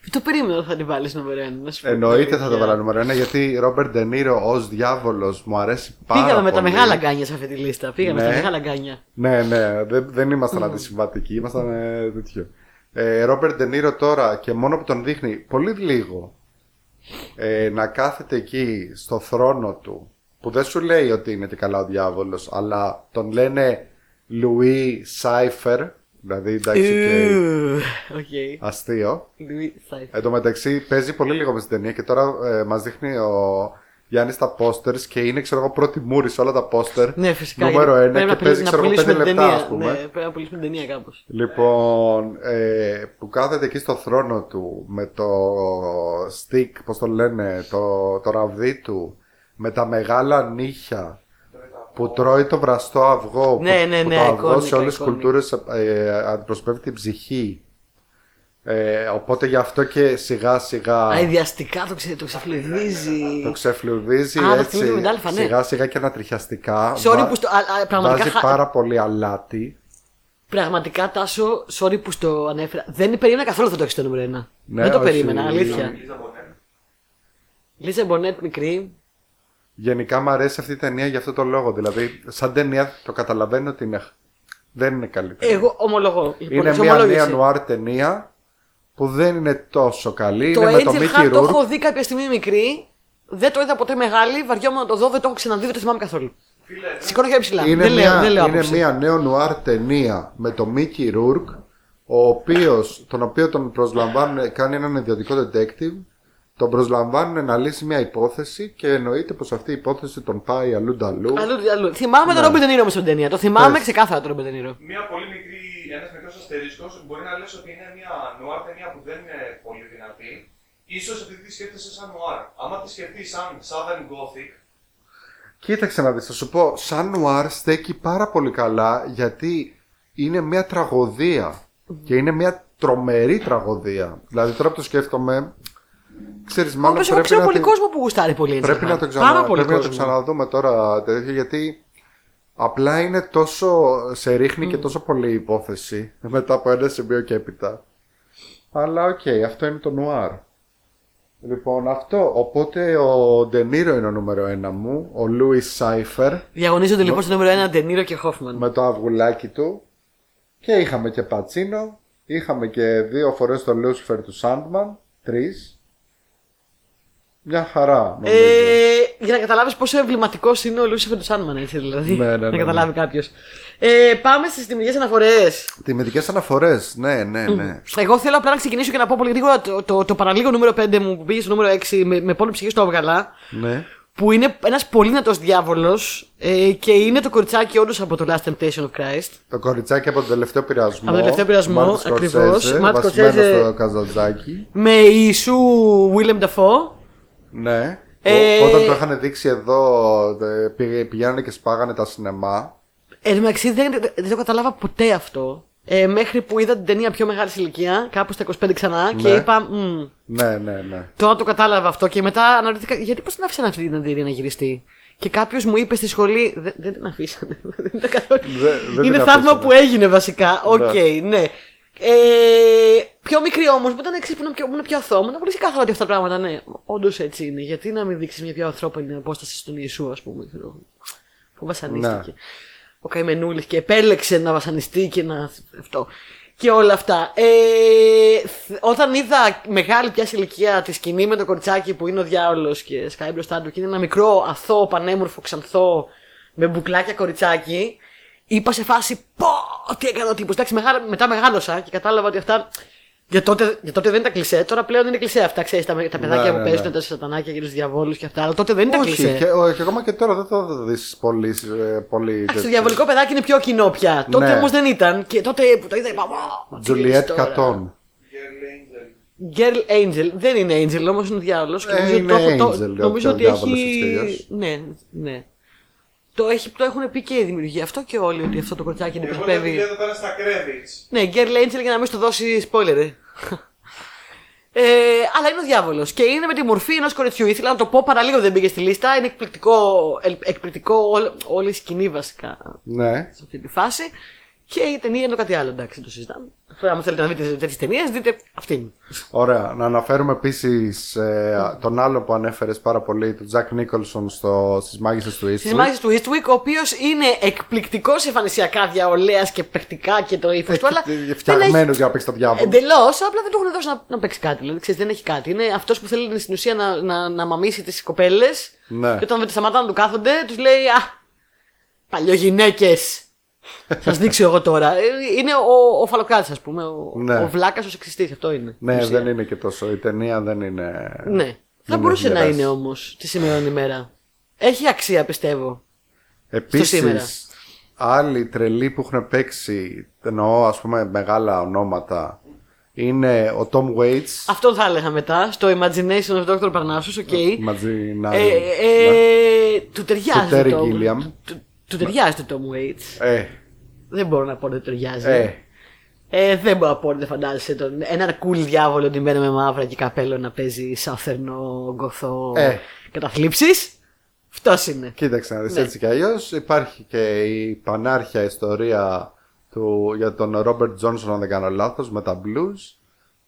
Δεν το περίμενα ότι θα την βάλεις νούμερο ένα. να σου πω Εννοείται την θα το αλήθεια. βάλω νούμερο ένα γιατί Ρόμπερτ Ντενίρο ως διάβολος μου αρέσει πάρα Πήγαμε πολύ. με τα μεγάλα γκάνια σε αυτή τη λίστα. Πήγαμε Ναι. στα μεγάλα γκάνια. Ναι, ναι, δεν, δεν ήμασταν αντισυμβατικοί, ήμασταν ε, τέτοιο. Ε, Ρόμπερτ Ντενίρο τώρα και μόνο που τον δείχνει πολύ λίγο ε, να κάθεται εκεί στο θρόνο του που δεν σου λέει ότι είναι και καλά ο διάβολος αλλά τον λένε Louis Cypher δηλαδή εντάξει και Ου, Οκ. αστείο Louis Cypher. Εν τω μεταξύ παίζει πολύ λίγο με στην ταινία και τώρα ε, μας δείχνει ο Γιάννης τα posters και είναι ξέρω εγώ πρώτη μούρη σε όλα τα poster Ναι, φυσικά. νούμερο γιατί ένα πρέπει και να παίζει πουλήσουμε- ξέρω εγώ να 5 πουλήσουμε την λεπτά ταινία. ας πούμε Ναι, πρέπει να πουλήσουμε την ταινία κάπως. Λοιπόν, ε, που κάθεται εκεί στο θρόνο του με το stick, πώς το λένε, το, το ραβδί του, με τα μεγάλα νύχια που τρώει το βραστό αυγό. Ναι, που, ναι, που ναι, το αυγό iconic, σε όλες τις iconic. κουλτούρες ε, αντιπροσωπεύει την ψυχή. Ε, οπότε γι' αυτό και σιγά σιγά Αειδιαστικά το, ξε, το ξεφλουδίζει. το ξεφλουδίζει Α, το έτσι θυμήθηκα με την Αλφα, ναι. σιγά σιγά και ανατριχιαστικά. Sorry Βα- που στο, α, α, πραγματικά, Βάζει χα- πάρα πολύ αλάτι. πραγματικά τάσο, sorry που στο ανέφερα. Δεν περίμενα καθόλου θα το έχεις το νούμερο 1. Ναι, δεν το όχι. περίμενα, αλήθεια. Λίζα Μπονέ. Λίζα Μπονέτ μικρή. Γενικά μου αρέσει αυτή η ταινία για αυτό το λόγο. Δηλαδή, σαν ταινία το καταλαβαίνω ότι είναι... δεν είναι καλύτερη. Εγώ ομολογώ. Λοιπόν, είναι σε μια ομολόγηση. νέα νουάρ ταινία που δεν είναι τόσο καλή. Το είναι με το Angel Mickey Heart το Rourke. έχω δει κάποια στιγμή μικρή. Δεν το είδα ποτέ μεγάλη. Βαριόμουν να το δω, δεν το έχω ξαναδεί, δεν το θυμάμαι καθόλου. Φίλε, Σηκώνω χέρι ψηλά. Είναι, δεν, μια, λέω, δεν λέω είναι άποψη. μια νέο νουάρ ταινία με το Mickey Rourke ο οποίος, τον οποίο τον προσλαμβάνουν, κάνει έναν ιδιωτικό detective τον προσλαμβάνουν να λύσει μια υπόθεση και εννοείται πως αυτή η υπόθεση τον πάει αλλού νταλού. Αλλού, αλλού. Θυμάμαι Ναι. τον Ρόμπιν Ντενίρο μες στην ταινία. Το θυμάμαι Πες. ξεκάθαρα τον Ρόμπιν Ντενίρο. Μία πολύ μικρή, ένας μικρός αστερίσκος μπορεί να λες ότι είναι μια νουάρ ταινία που δεν είναι πολύ δυνατή. Ίσως επειδή τη σκέφτεσαι σαν νουάρ. Άμα τη σκεφτείς σαν Southern Gothic, Κοίταξε να δεις, θα σου πω, σαν νουάρ στέκει πάρα πολύ καλά γιατί είναι μια τραγωδία και είναι μια τρομερή τραγωδία. Δηλαδή τώρα που το σκέφτομαι, ξέρεις μάλλον Όπως εγώ πρέπει ξέρω να, πολύ την- κόσμο που γουστάρει πολύ Angel πρέπει, να Heart. το, ξανα... Πάρα πολύ πρέπει να το κόσμο. ξαναδούμε τώρα τέτοιο γιατί απλά είναι τόσο, σε ρίχνει και τόσο πολύ υπόθεση μετά από ένα σημείο και έπειτα. Αλλά οκ, αυτό είναι το νουάρ. Λοιπόν, αυτό. Οπότε ο De Niro είναι ο νούμερο ένα μου. Ο Louis Cypher Διαγωνίζονται λοιπόν στο νούμερο 1 De Niro και Hoffman. με το αυγουλάκι του. Και είχαμε και Πατσίνο. Είχαμε και δύο φορές το Λούσιφερ του Σάντμαν. Τρεις. Μια χαρά νομίζω. Ε, για να καταλάβεις πόσο εμβληματικός είναι ο Λούσιφερ του Σάντμαν, έτσι δηλαδή. Ναι, ναι, ναι, να ναι. καταλάβει κάποιος. Ε, πάμε στις τιμητικές αναφορές. Τιμητικές αναφορές. Ναι, ναι, ναι. Εγώ θέλω απλά να ξεκινήσω και να πω πολύ γρήγορα το, το, το παραλίγο νούμερο 5 μου που πήγε στο νούμερο 6 με, με πόλη ψυχή στο έβγαλα. ναι. Που είναι ένας πολύ δυνατός διάβολος ε, και είναι το κοριτσάκι όντως από το Last Temptation of Christ. Το κοριτσάκι από τον τελευταίο πειρασμό. Από τον τελευταίο πειρασμό, Μάρτιν ακριβώς. Scorsese, Martin βασισμένος Scorsese. στο Καζαντζάκη. Με Ιησού Willem Dafoe. Ναι. Ε, Ό- Όταν το είχαν δείξει εδώ, ε, πήγε- πηγαίνανε και σπάγανε τα σινεμά. Εν τω μεταξύ δεν, δεν, δεν το κατάλαβα ποτέ αυτό. Ε, μέχρι που είδα την ταινία πιο μεγάλη σε ηλικία, κάπου στα 25 ξανά, και Ναι. είπα. «Μμ, Ναι, ναι, ναι. Τώρα το κατάλαβα αυτό και μετά αναρωτήθηκα γιατί πώς την άφησαν αυτή την ταινία να γυριστεί; Και κάποιος μου είπε στη σχολή. Δεν, δεν την αφήσανε. δεν ήταν καθόλου. Δεν- δεν είναι την θαύμα αφήσανε. που έγινε βασικά. Οκ, ναι. Ε, πιο μικρή όμως που ήταν εξή που είναι πιο, που είναι πιο αθώο. Μου ήταν πολύ ξεκάθαρο ότι αυτά τα πράγματα ναι, όντως έτσι είναι. Γιατί να μην δείξεις μια πιο ανθρώπινη υπόσταση στον Ιησού, ας πούμε. ξέρω εγώ, Που βασανίστηκε. Ναι. Ο Καημενούλης και επέλεξε να βασανιστεί και να. Αυτό. Και όλα αυτά. Ε, θ- όταν είδα μεγάλη πια σε ηλικία τη σκηνή με το κοριτσάκι που είναι ο διάολος και σκάει μπροστά του και είναι ένα μικρό αθώο, πανέμορφο, ξανθό με μπουκλάκια κοριτσάκι, είπα σε φάση πω τι έκανε ο τύπος. Εντάξει, μεγάλα- μετά μεγάλωσα και κατάλαβα ότι αυτά. Για τότε, για τότε δεν ήταν κλεισέ, τώρα πλέον είναι κλεισέ αυτά. Ξέρεις, τα, τα παιδάκια Ναι, που ναι, παίζουν ναι. τα σατανάκια και τους διαβόλους και αυτά. Αλλά τότε δεν ήταν Όχι, κλεισέ. και, ο- και ακόμα και τώρα δεν θα δεις πολύ. ε, πολύ Εντάξει, το τέτοιο. διαβολικό παιδάκι είναι πιο κοινό πια. Τότε Ναι. όμως δεν ήταν. Και τότε που το είδα, είπα. «Wow, τι Τζουλιέτ λες τώρα». Κατών. Girl Angel. Girl Angel. Δεν είναι Angel, όμως είναι διάολος. Ε, είναι Angel, νομίζω ο ότι διάβολος έχει. έτσι κι αλλιώς. Ναι, ναι. Το, έχει, το έχουν πει και οι δημιουργοί αυτό και όλοι ότι αυτό το κοριτσάκι Εγώ λέω αντιπροσωπεύει. εδώ πέρα στα credits. Ναι, Girl Angel για να μην σου το δώσει spoiler. Ε. Ε, αλλά είναι ο διάβολος και είναι με τη μορφή ενός κοριτσιού. Ήθελα να το πω παραλίγο δεν πήγε στη λίστα. Είναι εκπληκτικό, ελ- εκπληκτικό όλη, όλη η σκηνή βασικά Ναι. σε αυτή τη φάση. Και η ταινία είναι το κάτι άλλο, εντάξει, δεν το συζητάμε. Τώρα, αν θέλετε να δείτε τέτοιες ταινίες, δείτε αυτήν. Ωραία. Να αναφέρουμε επίσης τον άλλο που ανέφερες πάρα πολύ, τον Τζακ Νίκολσον στις Μάγισσες του Στις Eastwood. μάχε του Eastwick, ο οποίος είναι εκπληκτικός εμφανισιακά διαολέας και παιχτικά και το ύφο του, αλλά. Φτιαγμένο για να παίξει το διάβολο. Εντελώς, απλά δεν του έχουν δώσει να, να παίξει κάτι. Δηλαδή, ξέρεις, δεν έχει κάτι. Είναι αυτός που θέλει στην ουσία να, να, να μαμίσει τις κοπέλες. Ναι. Και όταν δεν σταματάνε να του κάθονται, τους λέει Α, παλιογυναίκες. Σας δείξω εγώ τώρα. Ε, Είναι ο, ο Φαλοκράτης, ας πούμε. Ο, Ναι. ο βλάκας, ο σεξιστή. Αυτό είναι. Ναι, στην ουσία. δεν είναι και τόσο. Η ταινία δεν είναι. Ναι. Θα δεν μπορούσε έχει να γεράσει. είναι όμως τη σημερινή ημέρα. Έχει αξία, πιστεύω. Επίσης, σήμερα. άλλοι τρελοί που έχουν παίξει, εννοώ ας πούμε μεγάλα ονόματα, είναι ο Tom Waits. Αυτό θα έλεγα μετά. Στο Imagination of Dr. Parnassus, OK. Μαζί να. Ε, ε, Του Του ταιριάζει Terry το. Gilliam. Του, Του ταιριάζει το Tom Waits. Ε, Δεν μπορώ να πω ότι του ταιριάζει. ε. Ε, δεν μπορώ να πω ότι δεν φαντάζεσαι τον. Έναν cool διάβολο ντυμένο με μαύρα και καπέλο να παίζει σαφερνό γκοθό Ε. καταθλίψεις. Αυτός είναι. Κοίταξε να δεις Ναι. έτσι κι αλλιώς υπάρχει και η πανάρχια ιστορία του, για τον Ρόμπερτ Τζόνσον αν δεν κάνω λάθος με τα blues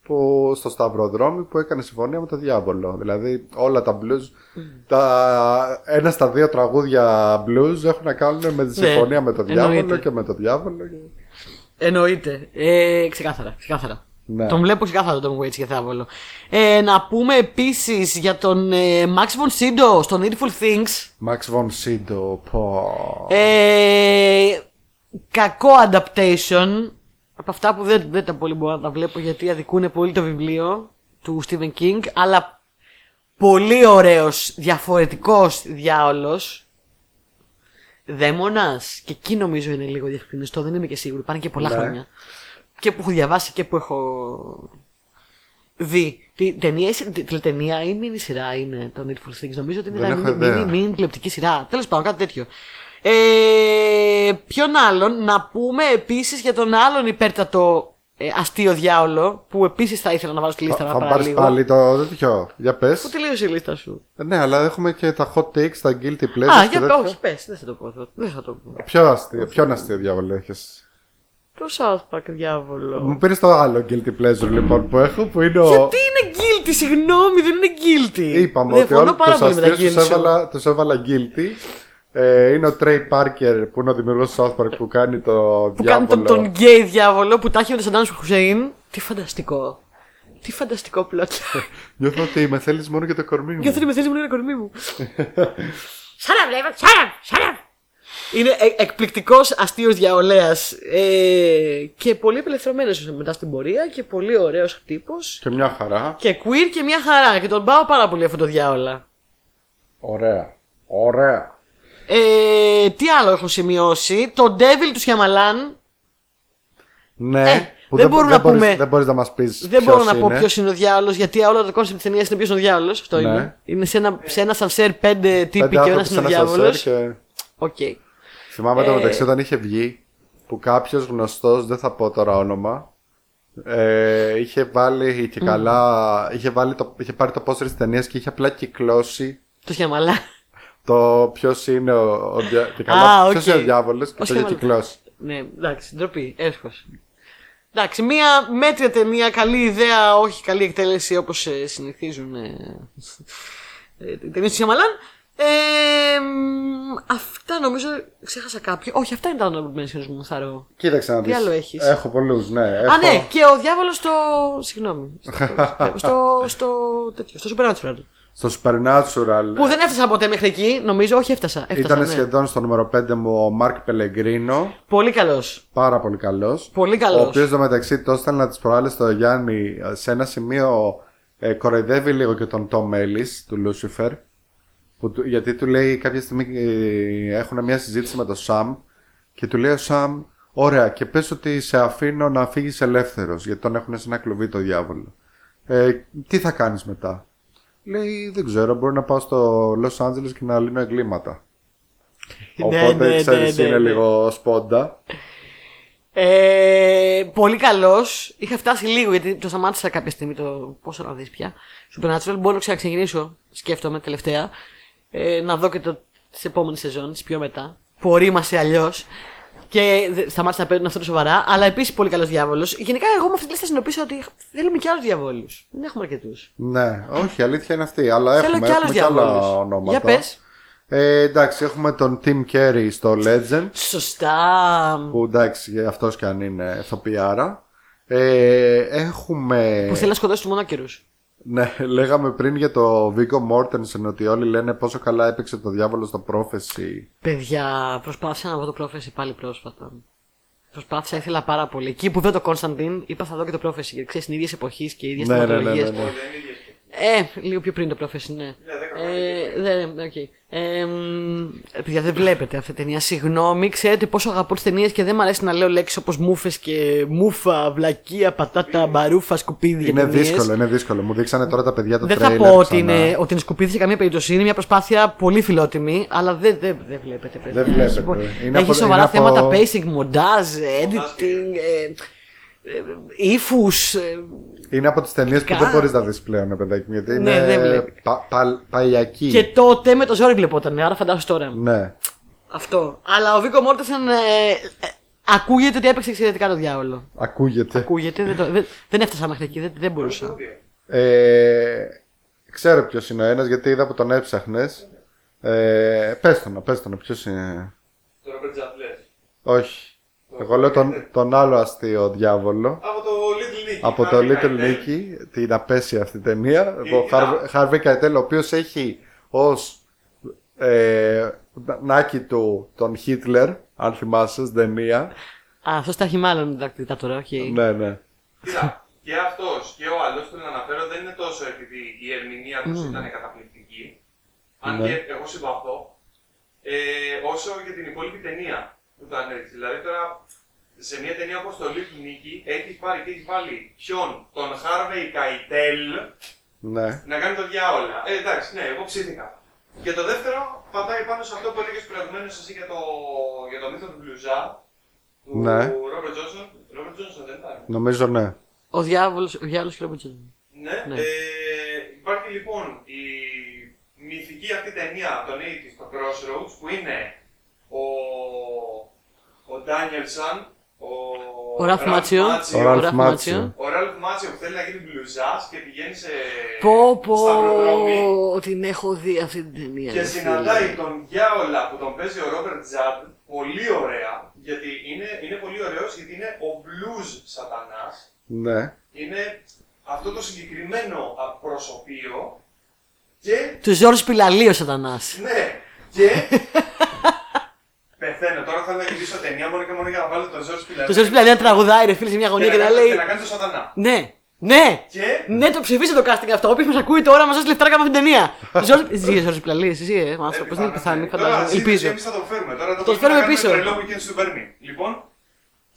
που στο Σταυροδρόμι που έκανε συμφωνία με τον διάβολο. Δηλαδή όλα τα blues, τα, ένα στα δύο τραγούδια blues έχουν να κάνουν με τη Ναι, συμφωνία με τον διάβολο εννοείται. και με τον διάβολο. και- Εννοείται. Ε, ξεκάθαρα. ξεκάθαρα. Ναι. Τον βλέπω ξεκάθαρα τον Waits και διάβολο. Ε, να πούμε επίσης για τον ε, Max von Sydow στο Needful Things. Max von Sydow, πω. Ε, κακό adaptation. Από αυτά που δεν, δεν τα πολύ μπορώ να τα βλέπω γιατί αδικούν πολύ το βιβλίο του Stephen King. Αλλά πολύ ωραίος, διαφορετικός διάολος. Δαίμονας. Και εκεί νομίζω είναι λίγο διευκρινιστό. Δεν είμαι και σίγουρη. Πάνε και πολλά Ναι. χρόνια. Και που έχω διαβάσει και που έχω δει. Τι ταινία, τι- τηλεταινία ή μίνι σειρά είναι το Needful Things. Νομίζω ότι είναι Δεν μια έχω μίνι, ιδέα. μίνι, μίνι τηλεοπτική σειρά. Τέλος πάντων, κάτι τέτοιο. Ε, ποιον άλλον, να πούμε επίσης για τον άλλον υπέρτατο ε, αστείο διάολο που επίσης θα ήθελα να βάλω στη λίστα Θα, να θα πάρεις παραλίγο. πάλι το τέτοιο. Για πες. Πού τελείωσε η λίστα σου; Ναι, αλλά έχουμε και τα hot takes, τα guilty pleasures. Α, και για τέτοια. όχι, πες, δεν θα το πω. αυτό. Δεν θα το πω. Ποιο αστείο, ποιον αστείο διάβολο έχεις; Το South Park διάβολο. Μου πήρες το άλλο guilty pleasure λοιπόν που έχω που είναι ο. Γιατί είναι guilty, συγγνώμη, δεν είναι guilty. Είπαμε ότι Διαφωνώ όλοι πάρα τους πολύ με τα αστείους guilty. τους show. έβαλα, τους έβαλα guilty. Ε, είναι ο Trey Parker που είναι ο δημιουργός του South Park που κάνει το Που κάνει τον, διάβολο. τον γκέι διάβολο που τα έχει με τον Σαντάμ Χουσέιν. Τι φανταστικό. Τι φανταστικό πλότο. Νιώθω ότι με θέλεις μόνο για το κορμί μου. Νιώθω ότι με θέλεις μου είναι κορμί μου. Σάρα βλέπω, σάρα, σάρα. Είναι ε, εκπληκτικός αστείος διαολέας ε, και πολύ απελευθερωμένος μετά στην πορεία και πολύ ωραίος τύπος. Και μια χαρά. Και queer και μια χαρά. Και τον πάω πάρα πολύ αυτό το διάολα. Ωραία. Ωραία. Ε, τι άλλο έχω σημειώσει; Το Devil του Shyamalan. Ναι. Ε, που δεν μπορούμε δεν να μπορείς- πούμε- Δεν μπορείς να μας πεις Δεν μπορώ να ποιος πω είναι. ποιος είναι ο διάολος, γιατί όλο το concept της ταινίας είναι ποιος είναι ο διάολος. Αυτό Ναι. είναι. Είναι σε ένα, σε ένα ασανσέρ πέντε τύποι Πέντε και ο ένας άνθρωποι σε είναι ο ένα διάβολο. ασανσέρ και... Οκ. Θυμάμαι το Ε. μεταξύ όταν είχε βγει που κάποιος γνωστός, δεν θα πω τώρα όνομα, ε, είχε βάλει και καλά, είχε, βάλει το, είχε πάρει το πόστερ της ταινίας και είχε απλά κυκλώσει Το Shyamalan. Το ποιος είναι ο, ο, δια- και Α, καλά, οκ. ποιος είναι ο διάβολος και Ο το είχε Shyamalan. κυκλώσει; Ναι, εντάξει, ντροπή, αίσχος. Εντάξει, μία μέτρια ταινία, καλή ιδέα, όχι καλή εκτέλεση όπως συνηθίζουν ε, ε, οι ταινίες του Σιαμαλάν. Ε, μ, αυτά νομίζω. Ξέχασα κάποιο. Όχι, αυτά ήταν τα honorable mentions μου, θα ρω. Κοίταξε να Τι δεις. άλλο έχεις; Έχω πολλούς, ναι. Α, Έχω... ναι, και ο διάβολος στο. Συγγνώμη. Στο. στο, στο, τέτοιο, στο Supernatural. Στο Supernatural Που δεν έφτασα ποτέ μέχρι εκεί, νομίζω. Όχι, έφτασα. έφτασα ήταν ναι. σχεδόν στο νούμερο 5 μου ο Μάρκ Πελεγκρίνο. Πολύ καλός. Πάρα πολύ καλός. Πολύ Ο καλό. οποίος εδώ μεταξύ το έστελνα τις προάλλε στο Γιάννη ε, σε ένα σημείο ε, κοροϊδεύει λίγο και τον Τόμ Έλλη του Λούσιφερ. Που, του- γιατί του λέει κάποια στιγμή ε, έχουν μια συζήτηση με τον Σαμ και του λέει ο Σαμ, Ωραία, και πες ότι σε αφήνω να φύγεις ελεύθερος γιατί τον έχουν σε ένα κλουβί το διάβολο. Ε, τι θα κάνεις μετά; Λέει, δεν ξέρω, μπορεί να πάω στο Λος Άντζελες και να λύνω εγκλήματα. Ναι, Οπότε ναι, ξέρεις ναι, ναι, είναι ναι. λίγο σπόντα. Ε, πολύ καλός. Είχα φτάσει λίγο γιατί το σταμάτησα κάποια στιγμή το πόσο να δεις πια. Supernatural. Μπορώ να ξαναξεκινήσω, σκέφτομαι τελευταία. Ε, να δω και το, τις επόμενες σεζόν, τις πιο μετά. Που ορίμασε αλλιώς. Και δε- σταμάτησα να παίρνω αυτό το σοβαρά. Αλλά επίσης πολύ καλός διάβολος. Γενικά, εγώ με αυτή τη λίστα συνειδητοποίησα ότι θέλουμε και άλλους διαβόλους. Δεν έχουμε αρκετούς. Ναι, όχι, η αλήθεια είναι αυτή. Αλλά Θέλω έχουμε, και άλλους έχουμε και άλλα διαβόλους. ονόματα. Για πες. Ε, εντάξει, έχουμε τον Tim Carey στο Legend. Σωστά. Που εντάξει, αυτός κι αν είναι ηθοποιάρα. Ε, έχουμε. Που θέλει να σκοτώσει τους μονόκερους. Ναι, λέγαμε πριν για το Viggo Mortensen ότι όλοι λένε πόσο καλά έπαιξε το διάβολο στο Prophecy. Παιδιά, προσπάθησα να δω το Prophecy πάλι πρόσφατα. Προσπάθησα, ήθελα πάρα πολύ. Εκεί που είδα το Constantine, είπα θα δω και το Prophecy. Γιατί ξέρεις, είναι ίδια εποχή και οι ίδιες Ναι, ναι, ναι, θεματολογίες. ναι, ναι. Δεν είναι ίδιες. Ε, λίγο πιο πριν το Prophecy, ναι. Είναι Ε, δεν, οκ. Ε, μ, παιδιά, δεν βλέπετε αυτή την ταινία. Συγγνώμη, ξέρετε πόσο αγαπώ τις ταινίες και δεν μου αρέσει να λέω λέξεις όπως μούφες και μούφα, βλακεία, πατάτα, μπαρούφα, σκουπίδι. Είναι για ταινίες. δύσκολο, είναι δύσκολο. Μου δείξανε τώρα τα παιδιά το Δεν θα τρέιλερ πω ότι ξανά. είναι, ότι είναι σκουπίδι σε καμία περίπτωση. Είναι μια προσπάθεια πολύ φιλότιμη, αλλά δεν, δεν, δεν βλέπετε. παιδιά. Δεν βλέπετε. Λοιπόν, Είναι Έχει από- σοβαρά είναι από- θέματα pacing, montage, editing, ε, ε, ύφους. Είναι από τις ταινίες που Κα- δεν μπορείς να δεις πλέον, παιδάκι μου. Γιατί Ναι, είναι δεν βλέπεις. πα, πα, παλιακή. και τότε με το ζόρι βλεπόταν, άρα φαντάσου τώρα. Ναι. Αυτό. Αλλά ο Βίκο Μόρτεσεν ε, ε, ακούγεται ότι έπαιξε εξαιρετικά το διάολο. Ακούγεται. Ακούγεται, δεν, το, δεν, δεν έφτασα μέχρι εκεί, δεν, δεν μπορούσα. Ε, ξέρω ποιος είναι ο ένας γιατί είδα που τον έψαχνες. Ε, πες τον, πες τον, ποιος είναι. Το Robert Judge Όχι. Εγώ λέω τον, τον άλλο αστείο διάβολο. Από το Little Nicky. Από το Little Nicky, την απέσια αυτή ταινία. Ο Ήταν. Harvey Keitel, ο οποίος έχει ως ε, νάκι του τον Χίτλερ, αν θυμάσαι, στην ταινία. Α, αυτός τα έχει μάλλον δικτάτορα, όχι. ναι, ναι. Κοίτα, και αυτός και ο άλλος που να αναφέρω δεν είναι τόσο επειδή η ερμηνεία τους ήταν καταπληκτική. Αν Ναι. και εγώ συμπαθώ. Ε, όσο για την υπόλοιπη ταινία που ήταν έτσι. Δηλαδή τώρα σε μια ταινία όπως το Little Nicky έχεις πάρει και έχεις βάλει ποιον, τον Harvey Keitel ναι. να κάνει το διάολα. Ε, εντάξει, ναι, εγώ ψήθηκα. Και το δεύτερο πατάει πάνω σε αυτό που έλεγες προηγουμένως εσύ για το, για το μύθο του Μπλουζά. Του Ναι. Ρόμπερτ Τζόνσον. Ρόμπερτ Τζόνσον δεν ήταν. Νομίζω ναι. Ο διάβολος ο διάβολος και ο Ρομπότσον. Ναι. Ναι. Ε, υπάρχει λοιπόν η μυθική αυτή ταινία από τον 80 στο Crossroads που είναι ο, ο Danielson, ο, Ο Ραλφ Μάτσιο. Ο Ο Ραλφ Ραλφ Μάτσιο. Μάτσιο. ο Ραλφ Μάτσιο που θέλει να γίνει μπλουζάς και πηγαίνει σε Πω πω, σταυροδρόμι την έχω δει αυτή την ταινία. και ρε συναντάει φίλε. τον Γιάολα που τον παίζει ο Ρόμπερτ Τζαντ πολύ ωραία γιατί είναι, είναι πολύ ωραίος γιατί είναι ο blues σατανάς Ναι. είναι αυτό το συγκεκριμένο α, προσωπείο και Του Ζόρι Πιλαλίου ο Σατανάς. Ναι, και. Πεθαίνω. Τώρα θέλω να γυρίσω ταινία μόνο και μόνο για να βάλω τον Ζόρι Πιλαρή. Το Ζόρι Πιλαλίου να τραγουδάει ρε φίλε σε μια γωνία και να λέει. Και να κάνει το σατανά. Ναι, ναι, Και; ναι, το ψηφίστε το casting αυτό. Όποιο μας ακούει τώρα μας δώσει λεφτά να κάνουμε την ταινία. Ζόρι Ζόρι Πιλαλίου, εσύ, ε, άνθρωπο, δεν είναι πεθάνει, φαντάζομαι. Ελπίζω. Εμείς θα το φέρουμε τώρα. Το φέρουμε κάνουμε πίσω. Τρελό weekend στην Περμή. Λοιπόν,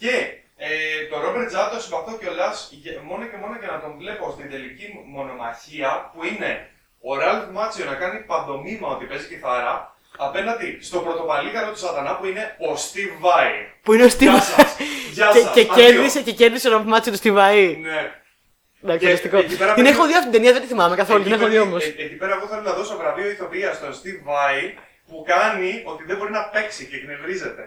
και ε, το Ρόμπερτ Τζάτ το συμπαθώ κιόλας μόνο και μόνο για να τον βλέπω στην τελική μονομαχία που είναι ο Ραλφ Μάτσιο να κάνει παντομήμα ότι παίζει κιθάρα απέναντι στο πρωτοπαλίγαρο του Σατανά που είναι ο Steve Vai. Που είναι ο Στίβ. Γεια σας. Γεια Και, σας. και Αντίο. κέρδισε και κέρδισε ο Ροπ Μάτσιο του Στιβαή. Ναι. Εντάξει, Και φανταστικό. εκεί πέρα Την πρέπει- έχω δει αυτή την ταινία, δεν τη θυμάμαι καθόλου. Την Εκεί έχω δει πέρα- όμως. ε, Εκεί πέρα εγώ θέλω να δώσω βραβείο ηθοποιίας στον Steve Vai που κάνει ότι δεν μπορεί να παίξει και εκνευρίζεται.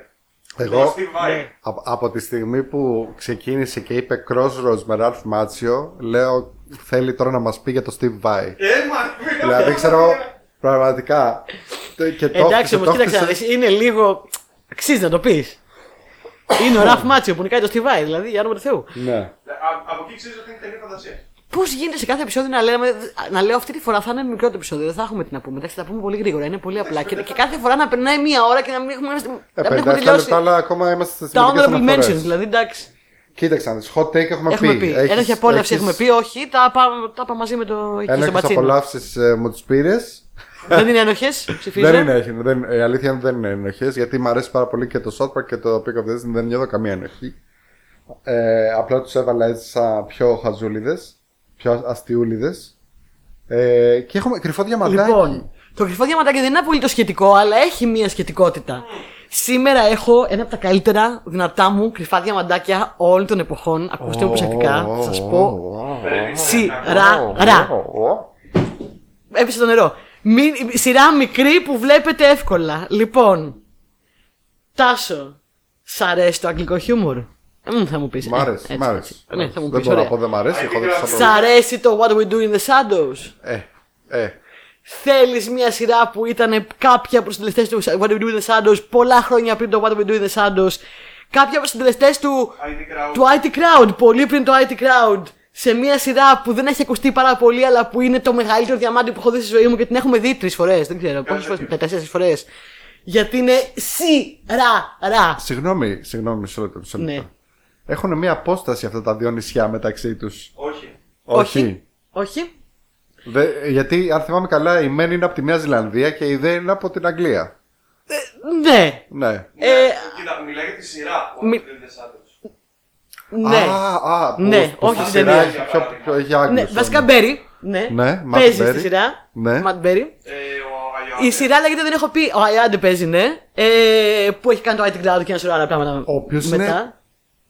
Εγώ Το Steve Vai. Ναι. από, από τη στιγμή που ξεκίνησε και είπε Crossroads με Ralph Μάτσιο, λέω θέλει τώρα να μας πει για το Steve Vai. Ε, μα, δηλαδή ξέρω πραγματικά. τε- Και το, Εντάξει και όμως, το κοίταξε να χτίσε- δεις, είναι λίγο. Αξίζει να το πεις. Είναι ο Ραφ Μάτσιο που νικάει το Στιβάη, δηλαδή για όνομα του Θεού. Ναι. Α- Από εκεί ξέρεις ότι είναι ταινία φαντασία. Πώς γίνεται σε κάθε επεισόδιο να, λέμε, να λέω αυτή τη φορά θα είναι μικρό το επεισόδιο, δεν θα έχουμε τι να πούμε. Εντάξει, θα τα πούμε πολύ γρήγορα, είναι πολύ απλά. Και, και κάθε φορά να περνάει μία ώρα και να μην έχουμε, Ε, να μην έχουμε 57 τελειώσει. λεπτά, αλλά ακόμα είμαστε στις Τα μερικές honorable mentions, αναφορές. δηλαδή εντάξει. Κοίταξε, να δεις, hot take έχουμε, Έχουμε πει. Έχεις- Ένοχη απόλαυση έχεις- έχουμε πει, όχι, τα πάμε τα πάμε μαζί με το εκεί στο Ένοχες μπατσίνο. απολαύσεις ε, μου τις πήρες. Δεν είναι ένοχες, ψηφίζω. Δεν είναι, έχει, δεν, η αλήθεια είναι ότι δεν είναι ενοχές γιατί μου αρέσει πάρα πολύ και το South Park και το Pick of the Destiny δεν νιώθω καμία ενοχή. Ε, απλά τους έβαλα έτσι σαν πιο χαζούλιδες, πιο αστιούλιδες. Ε, και έχουμε κρυφό διαμαντάκι. Λοιπόν, το κρυφό διαμαντάκι δεν είναι απολύτως σχετικό, αλλά έχει μία σχετικότητα. Σήμερα έχω ένα από τα καλύτερα δυνατά μου κρυφά διαμαντάκια όλων των εποχών. Ακούστε με προσεκτικά, θα σας πω. Σειρά. Έπεσε το νερό. Μη- σειρά μικρή που βλέπετε εύκολα. Λοιπόν, Τάσο, σ' αρέσει το αγγλικό χιούμορ; Μμ, θα μου πεις. Μ' άρεσε, μ' άρεσε. Ναι, θα μου δεν πεις. μπορώ να πω δεν μ' αρέσει. έχω δει Σ' τόσα Σ' πράγματα. αρέσει το What We Do in the Shadows; Ε, ε, Θέλεις μια σειρά που ήταν κάποια από τους συντελεστές του What We Do in the Shadows πολλά χρόνια πριν το What We Do in the Shadows; Κάποια από τους συντελεστές του, ID crowd. του IT Crowd, πολύ πριν το IT Crowd. Σε μια σειρά που δεν έχει ακουστεί πάρα πολύ, αλλά που είναι το μεγαλύτερο διαμάντι που έχω δει στη ζωή μου και την έχουμε δει τρεις φορές. Δεν ξέρω πόσες φορές, τέσσερις φορές. Γιατί είναι σειρά. Συγγνώμη, συγγνώμη, μισό λεπτό. μισό λεπτό. Ναι. Έχουν μια απόσταση αυτά τα δύο νησιά μεταξύ τους; Όχι. Όχι. Όχι. Δε- γιατί αν θυμάμαι καλά, η Μεν είναι από τη Νέα Ζηλανδία και η Δε είναι από την Αγγλία. Ναι, Ναι. Ε, Κοίτα, μιλάει για τη σειρά που μη- αναφέρεται άντρες. Ναι. Α, α, που- Ναι, που όχι στη την σειρά ταινία. έχει πιο, πιο, έχει Άγγλους ναι. όμως. Βασικά Μπέρι. Ναι, Ναι, Matt παίζει Berry. στη σειρά. Ναι. Matt Berry. Ε, ο Αγιάννης. Η σειρά λέγεται Δεν έχω πει. Ο Αιάντε παίζει, ναι. Ε, που έχει κάνει το IT Cloud και ένα σωρό άλλα πράγματα. Ο οποίος μετά. είναι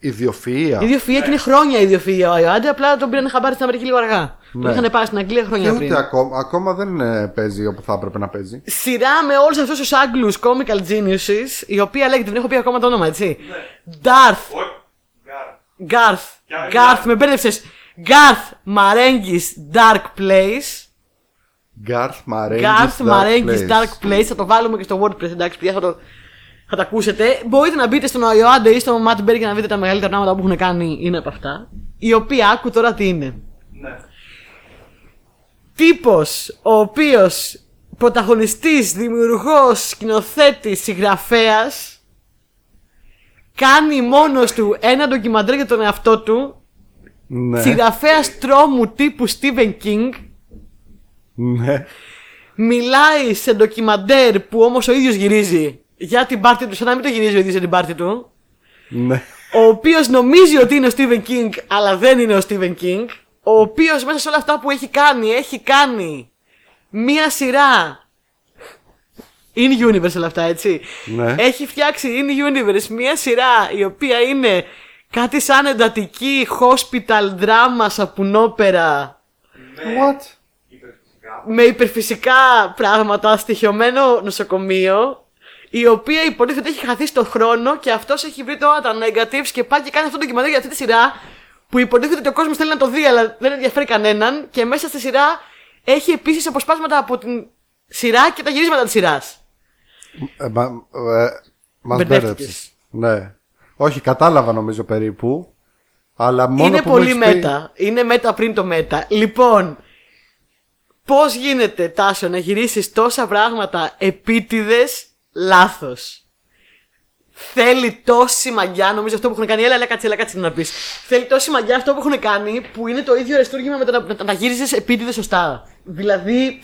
Ιδιοφυΐα. Ιδιοφυΐα και είναι χρόνια ιδιοφυΐα ο Αιάντε. Απλά τον πήραν χαμπάρι στην Αμερική λίγο αργά. Ναι. Τον είχαν πάει στην Αγγλία Και χρόνια ούτε πριν. ακόμα, ακόμα δεν ε, παίζει όπου θα έπρεπε να παίζει. Σειρά με όλους αυτούς τους Άγγλους comical geniuses, η οποία λέγεται, δεν έχω πει ακόμα το όνομα, έτσι. Ναι. Darth, Όχι. Γκάρα. Garth, Garth. Garth, με μπέρδεψες. Garth Marenghi's Dark Place. Garth Marenghi's Garth Dark Marenghi's Place. Dark Place. Θα το βάλουμε και στο WordPress, εντάξει, παιδιά, θα το, θα το ακούσετε. Μπορείτε να μπείτε στον Ιωάνντε ή στον Matt Berry και να δείτε τα μεγαλύτερα πράγματα που έχουν κάνει είναι από αυτά. Η οποία, άκου τώρα τι είναι. Ναι. τύπος ο οποίος πρωταγωνιστής, δημιουργός, σκηνοθέτης, συγγραφέας κάνει μόνος του ένα ντοκιμαντέρ για τον εαυτό του Ναι. συγγραφέας τρόμου τύπου Stephen King ναι. μιλάει σε ντοκιμαντέρ που όμως ο ίδιος γυρίζει για την πάρτη του σαν να μην το γυρίζει ο ίδιος για την πάρτη του ναι. ο οποίος νομίζει ότι είναι ο Stephen King αλλά δεν είναι ο Stephen King ο οποίος μέσα σε όλα αυτά που έχει κάνει έχει κάνει μία σειρά in universe όλα αυτά έτσι Ναι. έχει φτιάξει in universe μία σειρά η οποία είναι κάτι σαν εντατική hospital drama σαπουνόπερα What? Υπερφυσικά. με υπερφυσικά πράγματα στοιχειωμένο νοσοκομείο η οποία υποτίθεται έχει χαθεί στον χρόνο και αυτός έχει βρει τώρα τα negatives και πάει και κάνει αυτό το ντοκιμαντέρ για αυτή τη σειρά που υποτίθεται ότι ο κόσμος θέλει να το δει, αλλά δεν ενδιαφέρει κανέναν. Και μέσα στη σειρά έχει επίσης αποσπάσματα από την σειρά και τα γυρίσματα της σειράς. Ε, μα, ε, μας Μπερδεύτηκες. μπέρδεψες. Ναι. Όχι, κατάλαβα νομίζω περίπου. Αλλά μόνο Είναι που μου πολύ έχεις πει- μέτα. Είναι μέτα πριν το μέτα. Λοιπόν, πώς γίνεται, Τάσο, να γυρίσεις τόσα πράγματα επίτηδες λάθος; Θέλει τόση μαγιά, νομίζω αυτό που έχουν κάνει. Έλα, έλα, κάτσε, έλα, κάτσε να πεις. Θέλει τόση μαγιά αυτό που έχουν κάνει που είναι το ίδιο αριστούργημα με το να, να, να γύριζες επίτηδες σωστά. Δηλαδή.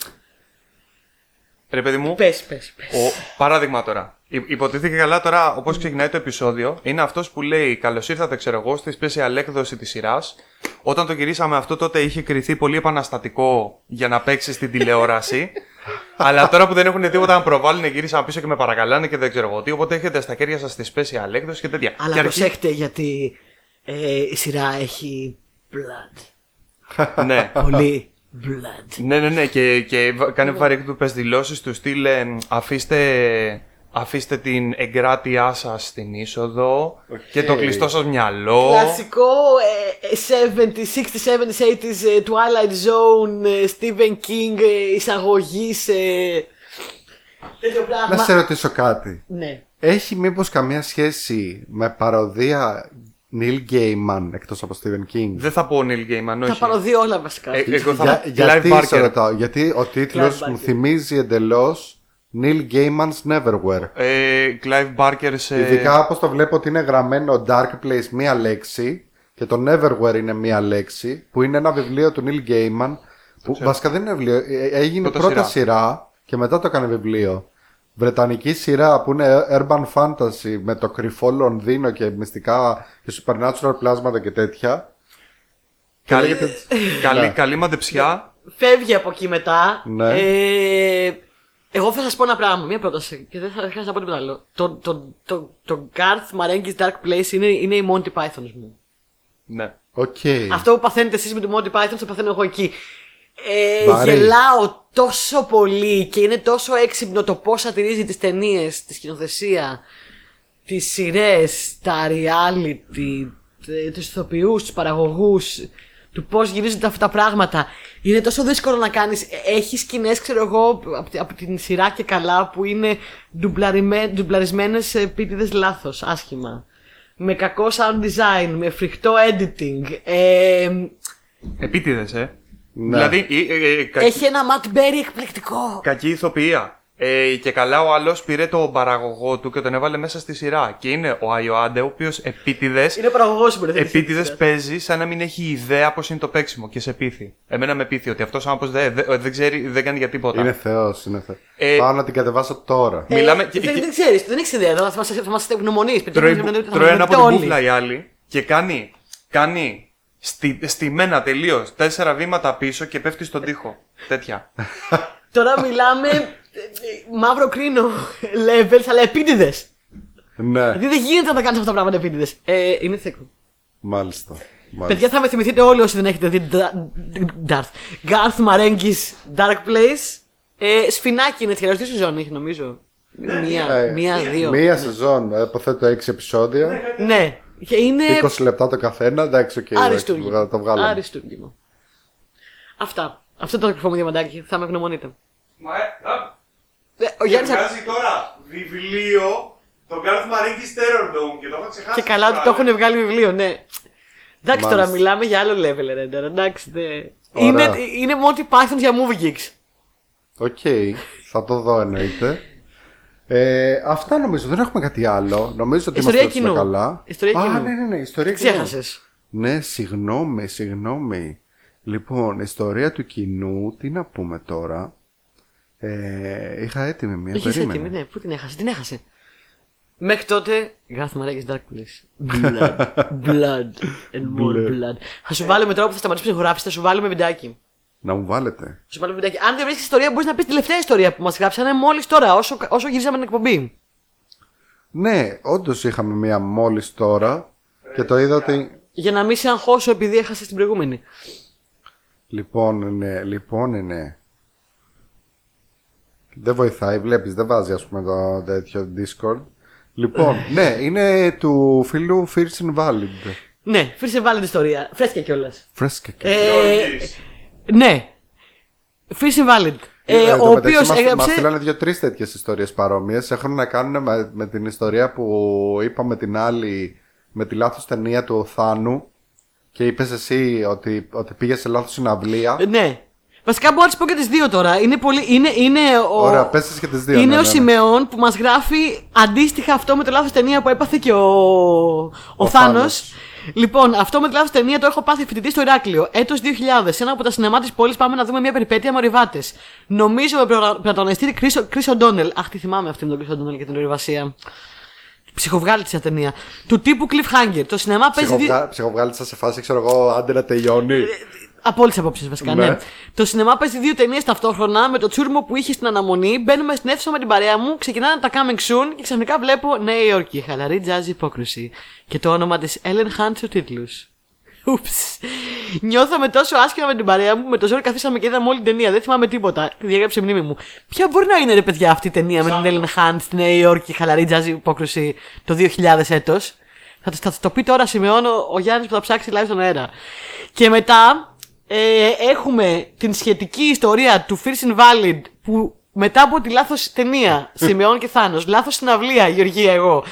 Ρε παιδί μου, Πες, πες, πες. Ο, παράδειγμα τώρα. Υ- Υποτίθεται καλά τώρα, όπως ξεκινάει το επεισόδιο, είναι αυτός που λέει Καλώς ήρθατε, ξέρω εγώ, στη special έκδοση της σειράς. Όταν το γυρίσαμε αυτό, τότε είχε κρυθεί πολύ επαναστατικό για να παίξει στην τηλεόραση. Αλλά τώρα που δεν έχουν τίποτα να προβάλλουν, γύρισαν πίσω και με παρακαλάνε και δεν ξέρω εγώ τι. Οπότε έχετε στα χέρια σας τη special έκδοση και τέτοια. Αλλά και αρχι- προσέχτε γιατί ε, η σειρά έχει blood. ναι. Πολύ blood. ναι, ναι, ναι. Και, και βα- κάνει βαρύκτουπε δηλώσεις του στυλ ε, αφήστε, αφήστε την εγκράτειά σας στην είσοδο και το κλειστό σας μυαλό. Κλασικό ε, 70s, 60s, 70s, 80s ε, Twilight Zone, ε, Stephen King, ε, εισαγωγής σε. τέτοιο πράγμα. Να σε ρωτήσω κάτι. Ναι. Έχει μήπως καμία σχέση με παροδία Neil Gaiman εκτός από Stephen King. Δεν θα πω Neil Gaiman, όχι. Θα παροδεί όλα βασικά. Ε, εγώ θα Για, πω γιατί Clive σε Barker. ρωτάω, γιατί ο τίτλος Clive μου Barker. θυμίζει εντελώς Neil Gaiman's Neverwhere. Ε, Clive Barker σε... Ειδικά όπως το βλέπω ότι είναι γραμμένο Dark Place μία λέξη και το Neverwhere είναι μία λέξη που είναι ένα βιβλίο του Neil Gaiman που βασικά δεν είναι βιβλίο, ε, έγινε Πρώτα πρώτα σειρά. σειρά. και μετά το έκανε βιβλίο. Βρετανική σειρά που είναι urban fantasy με το κρυφό Λονδίνο και μυστικά και supernatural πλάσματα και τέτοια. Καλή, λέγεται- καλή, Ναι. καλή μαντεψιά. Φεύγει από εκεί μετά. Ναι. Ε, εγώ θα σας πω ένα πράγμα, μια πρόταση και δεν θα χρειάζεται να πω τίποτα άλλο. Το, το, το, το Garth Marenghi's Dark Place είναι, είναι η Monty Python μου. Ναι. Οκ. Αυτό που παθαίνετε εσείς με το Monty Python, το παθαίνω εγώ εκεί. Ε, Βαρύ. γελάω τόσο πολύ και είναι τόσο έξυπνο το πώς σατυρίζει τις ταινίες, τη σκηνοθεσία, τις σειρές, τα reality, τους ηθοποιούς, τους παραγωγούς, του πώς γυρίζονται αυτά τα πράγματα. Είναι τόσο δύσκολο να κάνεις. Έχεις σκηνές, ξέρω εγώ, από, τη- από την σειρά και καλά που είναι ντουμπλαρισμένες επίτηδε λάθος, άσχημα. Με κακό sound design, με φρικτό editing. Ε, Επίτηδες, ε. Ναι. Δηλαδή, ε, ε, ε, κα- έχει ένα Matt Berry εκπληκτικό. κακή ηθοποιία. Ε, και καλά ο άλλος πήρε τον παραγωγό του και τον έβαλε μέσα στη σειρά. Και είναι ο Αϊωάντε, ο οποίος επίτηδε Είναι παραγωγός σου, μπορεί επίτηδες παίζει σαν να μην έχει ιδέα πώς είναι το παίξιμο και σε πείθει. Εμένα με πείθει ότι αυτός άνθρωπο δεν, δεν, δεν ξέρει, δεν κάνει για τίποτα. Είναι θεός, είναι θεός. Ε, Πάω να την κατεβάσω τώρα. Μιλάμε και- δεν, και- δεν ξέρεις, δεν έχεις ιδέα. Θα μα θα μας ευγνωμονείς. τρώει, τρώει ένα από την μπουφλα η άλλη και κάνει, κάνει στη, στημένα τελείως τέσσερα βήματα πίσω και πέφτει στον τοίχο. Τέτοια. Τώρα μιλάμε ε, ε, μαύρο κρίνο levels, αλλά επίτηδες. Ναι, Δηλαδή δεν γίνεται να τα κάνεις αυτά τα πράγματα επίτηδες. Ε, είναι θεκό. μάλιστα. μάλιστα. Παιδιά, θα με θυμηθείτε όλοι όσοι δεν έχετε δει Darth. Darth. Garth Marenghi's Dark Place. Ε, σφινάκι είναι τυχερό. Τι σεζόν έχει, νομίζω. Μία, Ε, μία, δύο. Μία σεζόν, ε, υποθέτω 6 επεισόδια. Ναι. Και είναι 20 λεπτά το καθένα, εντάξει, οκ. εντάξει, αριστούργημα. το βγάλαμε. Αριστούργημα. Αυτά. Αυτό το κρυφό μου διαμαντάκι. Θα με ευγνωμονείτε. Μα, ε, α, Ε, Ο Γιάννης α- βγάζει τώρα βιβλίο τον Garth Marenghi's TerrorTome και το έχω ξεχάσει. Και καλά ότι το έχουν βγάλει βιβλίο, ναι. Εντάξει, τώρα Μάλιστα. μιλάμε για άλλο level, ρε. τώρα, Εντάξει, ναι. Ωραία. Είναι, είναι Monty Python για movie geeks. Οκ, θα το δω εννοείται. Ε, αυτά νομίζω, δεν έχουμε κάτι άλλο. Νομίζω ότι Ιστορία είμαστε κοινού. καλά. Ιστορία Α, κοινού. ναι, ναι, ναι, ιστορία κοινού. Ξέχασες; Ναι, συγγνώμη, συγγνώμη. Λοιπόν, ιστορία του κοινού, τι να πούμε τώρα. Ε, είχα έτοιμη μία, Είχες περίμενε. έτοιμη, ναι. Πού την έχασες, την έχασες. Μέχρι τότε, Garth Marenghi's Dark Place. Blood, blood and more Blood. blood. Θα σου βάλουμε τώρα που θα σταματήσει να γράψει, θα σου βάλουμε βιντεάκι. Να μου βάλετε. Θα σου βάλουμε βιντεάκι. Αν δεν βρεις ιστορία, μπορείς να πεις τη τελευταία ιστορία που μας γράψανε μόλις τώρα, όσο, όσο γυρίζαμε την εκπομπή. Ναι, όντως είχαμε μία μόλις τώρα και το είδα ότι. Για να μην σε αγχώσω επειδή έχασες την προηγούμενη. Λοιπόν, ναι, λοιπόν, ναι. Δεν βοηθάει, βλέπεις, δεν βάζει ας πούμε το τέτοιο Discord. Λοιπόν, ναι, είναι του φίλου Fierce Invalid. Ναι, φύρισε βάλει την ιστορία. Φρέσκια κιόλας. Φρέσκα και. Ε, Γιώργης. Ναι. Fierce Invalid. Ε, Ε, εν τω ο μεταξύ οποίος μας- έγραψε. Μας στείλανε δύο-τρει τέτοιες ιστορίες παρόμοιες. Έχουν να κάνουν με, με την ιστορία που είπαμε την άλλη με τη λάθος ταινία του Θάνου. Και είπες εσύ ότι, ότι πήγε σε λάθος συναυλία. Ε, Ναι. Βασικά μπορώ να τις πω και τις δύο τώρα. Είναι, πολύ, είναι, είναι ο, Ωραία, πες τις και τις δύο, Είναι ναι, ο ναι, ναι. Σιμεών που μας γράφει αντίστοιχα αυτό με το λάθος ταινία που έπαθε και ο, ο, Ο Θάνος. Θάνος. Λοιπόν, αυτό με τη λάθος ταινία το έχω πάθει φοιτητή στο Ηράκλειο. Έτος 2000. Σε ένα από τα σινεμά της πόλης πάμε να δούμε μια περιπέτεια με ορειβάτε. Νομίζω με προ- πρωταγωνιστή Chris O'Donnell. Αχ, τι θυμάμαι αυτή με τον Chris O'Donnell και την ορειβασία. Ψυχοβγάλτη τη ταινία. Του τύπου Cliffhanger. Το σινεμά παίζει. δύο- Ψυχοβγα... Ψυχοβγάλτσα σε φάση, ξέρω εγώ, άντε να τελειώνει. Από όλες τις απόψεις βασικά, ναι. Ναι. Το σινεμά παίζει δύο ταινίες ταυτόχρονα με το τσούρμο που είχε στην αναμονή. Μπαίνουμε στην αίθουσα με την παρέα μου, ξεκινάνε τα coming soon και ξαφνικά βλέπω Νέα Υόρκη. Χαλαρή jazz υπόκριση. Και το όνομα της Ellen Hunt στου τίτλου. Ούψ. Νιώθαμε τόσο άσχημα με την παρέα μου, με το ζόρι καθίσαμε και είδαμε όλη την ταινία. Δεν θυμάμαι τίποτα. Τη διέγραψε η μνήμη μου. Ποια μπορεί να είναι ρε παιδιά αυτή η ταινία με την Ellen Hunt στη Νέα Υόρκη, χαλαρή jazz υπόκριση το 2000 έτος; Θα, το- θα το πει τώρα, σημειώνω ο Γιάννης που θα ψάξει live στον αέρα. Και μετά ε, έχουμε την σχετική ιστορία του Fierce Invalid που μετά από τη λάθος ταινία, Σιμεών και Θάνος, λάθος συναυλία, Γεωργία εγώ,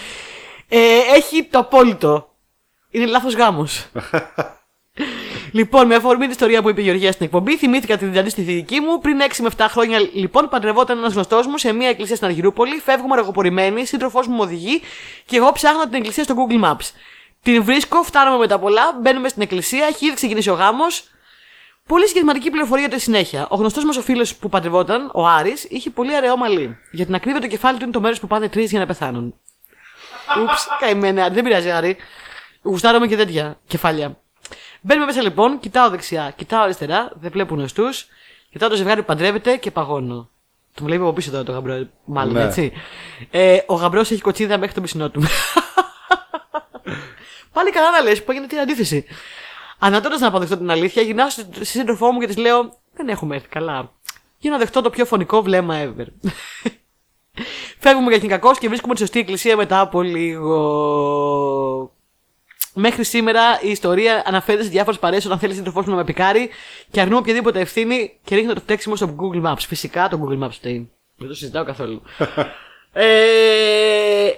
ε, έχει το απόλυτο. Είναι λάθος γάμος. λοιπόν, με αφορμή την ιστορία που είπε η Γεωργία στην εκπομπή, θυμήθηκα την αντίστοιχη δική μου. Πριν 6 με 7 χρόνια, λοιπόν, παντρευόταν ένας γνωστός μου σε μια εκκλησία στην Αργυρούπολη. Φεύγουμε αργοπορημένοι, σύντροφός μου με οδηγεί και εγώ ψάχνω την εκκλησία στο Google Maps. Την βρίσκω, φτάνουμε με τα πολλά, μπαίνουμε στην εκκλησία, έχει ήδη ξεκινήσει ο γάμος. Πολύ συγκεκριματική πληροφορία για τη συνέχεια. Ο γνωστός μας ο φίλος που παντρευόταν, ο Άρης, είχε πολύ αραιό μαλλί. Για την ακρίβεια, το κεφάλι του είναι το μέρος που πάνε τρεις για να πεθάνουν. Ούψ, καημένα, δεν πειράζει, Άρη. Γουστάρομαι και τέτοια κεφάλια. Μπαίνουμε μέσα λοιπόν, κοιτάω δεξιά, κοιτάω αριστερά, δεν βλέπουν οστού. Κοιτάω το ζευγάρι που παντρεύεται και παγώνω. Το βλέπει από πίσω τώρα το γαμπρό, μάλλον Ναι. έτσι. Ε, ο γαμπρός έχει κοτσίδα μέχρι τον πισινό του. Πάλι καλά να λες, που έγινε την αντίθεση. Ανατώντα να αποδεχτώ την αλήθεια, γυρνάω στη στη σύντροφό μου και της λέω: Δεν έχουμε έρθει καλά. Για να δεχτώ το πιο φωνικό βλέμμα ever. Φεύγουμε για την κακό και βρίσκουμε τη σωστή εκκλησία μετά από λίγο. Μέχρι σήμερα η ιστορία αναφέρεται σε διάφορες παρέες όταν θέλει σύντροφός μου να με πικάρει και αρνούμε οποιαδήποτε ευθύνη και ρίχνω το φταίξιμο στο Google Maps. Φυσικά το Google Maps φταίει. Δεν το συζητάω καθόλου. ε,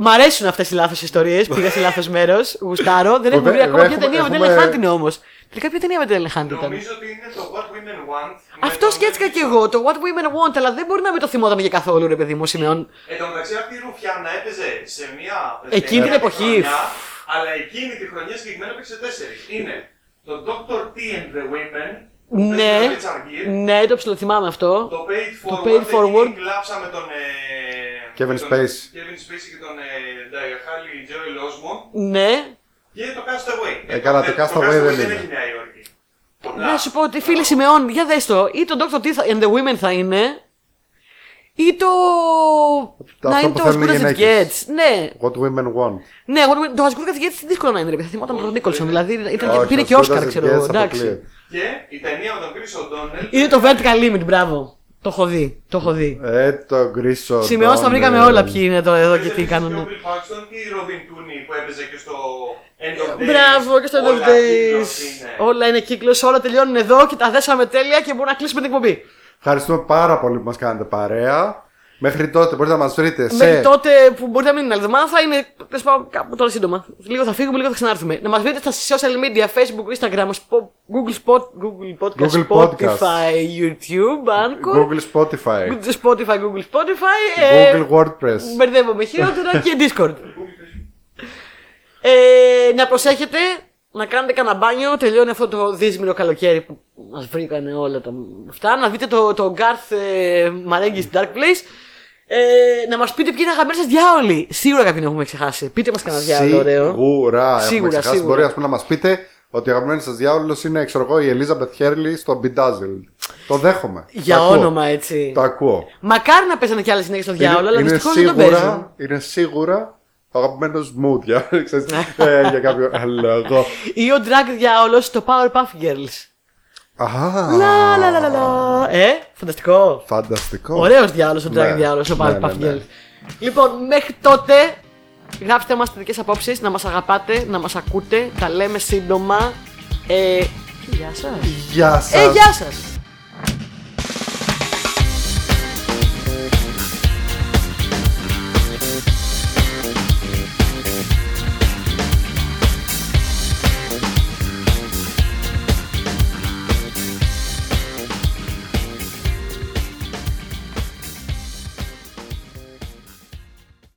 Μ' αρέσουν αυτές οι λάθος ιστορίες. Πήγα σε λάθος μέρος. Γουστάρω. Δεν έχουμε βρει Βέβαια, ακόμα ποια έχουμε- ταινία με την έχουμε- Ελεφάντινη όμως. Τελικά ποια ταινία με την Ellen Hunt ήταν; Νομίζω ότι είναι το What Women Want. με Αυτό τον σκέφτηκα Mel κι Gibson. εγώ, το What Women Want, αλλά δεν μπορεί να μην το θυμόταν για καθόλου, ρε παιδί μου, ο Σιμεών. Εν τω μεταξύ αυτή η Ρουφιάνα έπαιζε σε μια. Εκείνη την ταινία εποχή. χρονιά, αλλά εκείνη τη χρονιά συγκεκριμένα έπαιξε τέσσερις. Είναι το Dr. T and the Women. Που παίζει Ναι, τον Richard Gere, ναι, το ψιλοθυμάμαι αυτό. Το Paid Το Forward. Paid Forward. Εκείνη κλάψα με τον. ε, Kevin με τον Spacey. Kevin Spacey και τον ε, Harley Joel Osment. Ναι. Και το Castaway. Ε, καλά, το Castaway δεν δεν είναι. έχει Νέα Υόρκη. Να σου πω ότι φίλε Σιμεών, για δες το, ή το Dr. T θα- and the Women θα είναι, ή το. Αυτό να είναι που το θέλουν οι As Good as It γυναίκες. Gets. Ναι, What women want. ναι, εγώ- το As Good as It Gets δύσκολο να είναι, ρε παιδί. Θα θυμόταν τον Νίκολσον, δηλαδή ήταν, Όχι, πήρε as και good as Όσκαρ, it ξέρω gets, εγώ. Εντάξει. αποκλείεται. Και η ταινία με τον Chris O'Donnell. Είναι το Vertical Limit, μπράβο. Το έχω δει, το έχω δει. Ε, το γκρίσο. Σημειώσει, τα βρήκαμε όλα ποιοι είναι εδώ, εδώ και τι Έπαιζε κάνουν. Και ο Bill Paxton και η Robin Tooney που έπαιζε και στο End of Days. Μπράβο και στο End of Όλα Days. κύκλος είναι. Όλα είναι κύκλος, όλα τελειώνουν εδώ και τα δέσαμε τέλεια και μπορούμε να κλείσουμε την εκπομπή. Ευχαριστούμε πάρα πολύ που μας κάνετε παρέα. Μέχρι τότε μπορείτε να μας βρείτε Μέχρι σε τότε που μπορεί να μην είναι άλλη εβδομάδα θα είναι τέλος πάντων, κάπου τώρα σύντομα. Λίγο θα φύγουμε, λίγο θα ξανάρθουμε. Να μας βρείτε στα social media, Facebook, Instagram, Spo- Google, Spot, Google Podcast, Google Podcast. Spotify, YouTube, Anchor, Google Spotify, Spotify, Google Spotify, ε, Google WordPress. μπερδεύομαι χειρότερα και Discord. ε, να προσέχετε, να κάνετε κανένα μπάνιο, τελειώνει αυτό το δύσμηρο καλοκαίρι που μας βρήκανε όλα τα αυτά. Να δείτε το, το Garth ε, Marenghi's Dark Place. Ε, να μας πείτε ποιοι είναι αγαπημένοι σας διάολοι. Σίγουρα κάποιοι έχουμε ξεχάσει. Πείτε μας κανένα διάολο ωραίο. Σίγουρα. Έχουμε Σίγουρα, ξεχάσει. σίγουρα. Μπορεί ας πούμε, να μας πείτε ότι ο αγαπημένος σας διάολος είναι ξέρω εγώ, η Elizabeth Hurley στο Bedazzled. Το δέχομαι. Για Το ακούω. όνομα έτσι. Το ακούω. Μακάρι να παίζανε κι άλλες συνέχεια στο διάολο, αλλά είναι, δυστυχώς δεν τον παίζουν. σίγουρα, είναι σίγουρα ο αγαπημένος μου για, ξέρεις, Ναι. ε, για κάποιο λόγο. Ή ο drag διάολος στο Powerpuff Girls. Α, Λα λα λα λα λα. Ε, φανταστικό. Φανταστικό. Ωραίος διάλογο ο Drag Ναι. διάλογο ο Ναι, Powerpuff ναι, ναι. Girls. Λοιπόν, μέχρι τότε γράψτε μας τις δικές απόψεις, να μας αγαπάτε, να μας ακούτε. Τα λέμε σύντομα. Ε, γεια σας. Γεια σας. Ε, γεια σας.